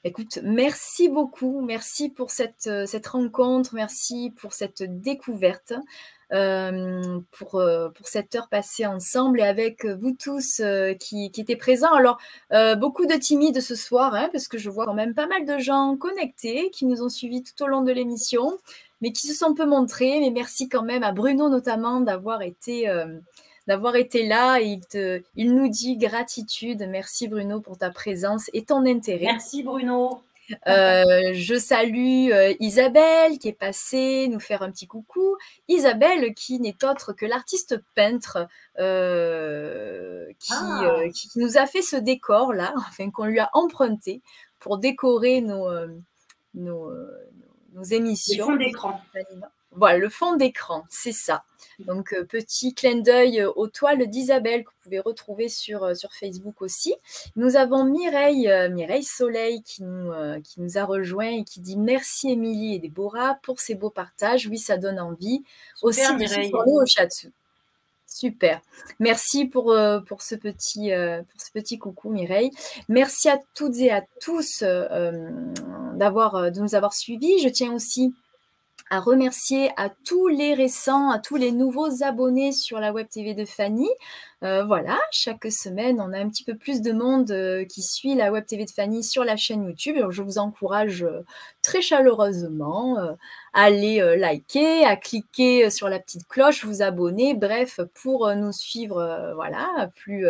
Écoute, merci beaucoup, merci pour cette, euh, cette rencontre, merci pour cette découverte, euh, pour, euh, pour cette heure passée ensemble et avec vous tous qui, qui, étaient présents. Alors, beaucoup de timides ce soir, hein, parce que je vois quand même pas mal de gens connectés qui nous ont suivis tout au long de l'émission, mais qui se sont peu montrés. Mais merci quand même à Bruno notamment d'avoir été d'avoir été là. il, te, il nous dit gratitude. Merci Bruno pour ta présence et ton intérêt. Merci Bruno. Euh, je salue euh, Isabelle qui est passée nous faire un petit coucou. Isabelle qui n'est autre que l'artiste peintre euh, qui, ah. qui, nous a fait ce décor là, enfin qu'on lui a emprunté pour décorer nos, nos, nos émissions. Le fond d'écran. Voilà, le fond d'écran, c'est ça. Donc, euh, petit clin d'œil aux toiles d'Isabelle que vous pouvez retrouver sur, euh, sur Facebook aussi. Nous avons Mireille, euh, Mireille Soleil qui nous, qui nous a rejoint et qui dit merci Émilie et Déborah pour ces beaux partages. Oui, ça donne envie. aussi de se former au chatsu. Super. Merci ce petit, pour ce petit coucou, Mireille. Merci à toutes et à tous d'avoir, de nous avoir suivis. Je tiens aussi à remercier à tous les récents, à tous les nouveaux abonnés sur la Web TV de Fanny. Euh, voilà, chaque semaine, on a un petit peu plus de monde euh, qui suit la Web TV de Fanny sur la chaîne YouTube. Je vous encourage euh, très chaleureusement à aller liker, à cliquer sur la petite cloche, vous abonner, bref, pour nous suivre voilà, plus,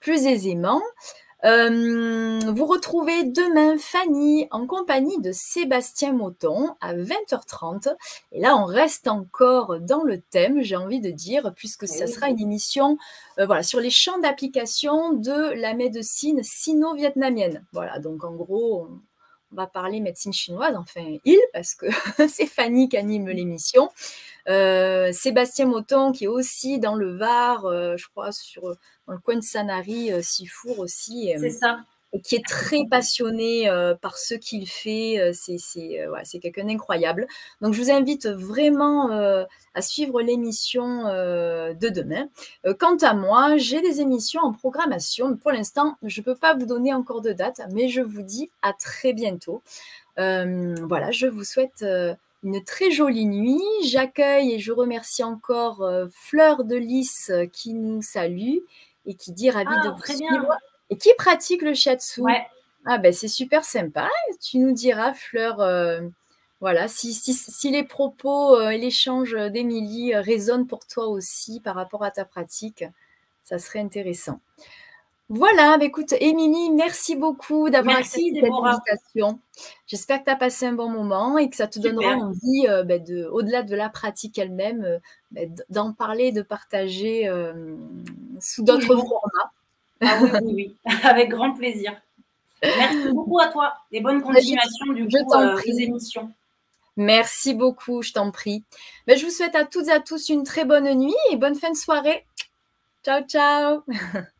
plus aisément. Euh, vous retrouvez demain Fanny en compagnie de Sébastien Moton à 20h30. Et là, on reste encore dans le thème, j'ai envie de dire, puisque ça sera une émission euh, voilà, sur les champs d'application de la médecine sino-vietnamienne. Voilà, donc en gros, on, va parler médecine chinoise, enfin il, parce que c'est Fanny qui anime l'émission. Euh, Sébastien Moton qui est aussi dans le Var, je crois, sur dans le coin de Sanary, euh, Sifour aussi. Euh, c'est ça. Qui est très passionné euh, par ce qu'il fait. c'est quelqu'un d'incroyable. Donc, je vous invite vraiment à suivre l'émission de demain. quant à moi, j'ai des émissions en programmation. Pour l'instant, je ne peux pas vous donner encore de date, mais je vous dis à très bientôt. voilà, je vous souhaite une très jolie nuit. J'accueille et je remercie encore Fleur de Lys qui nous salue et qui dit ravi ah, de vous suivre et qui pratique le shiatsu? Ah ben c'est super sympa. Tu nous diras, Fleur, euh, voilà, si, si, les propos euh, et l'échange d'Émilie euh, résonnent pour toi aussi par rapport à ta pratique, Ça serait intéressant. Voilà, bah, écoute, Émilie, merci beaucoup d'avoir accepté cette invitation. J'espère que tu as passé un bon moment et que ça te donnera envie, euh, bah, de, au-delà de la pratique elle-même, euh, bah, d'en parler, de partager euh, sous d'autres formats. Ah oui, oui, oui, avec grand plaisir. Merci beaucoup à toi et bonne continuation du coup des émissions. Merci beaucoup, je t'en prie. je vous souhaite à toutes et à tous une très bonne nuit et bonne fin de soirée. Ciao, ciao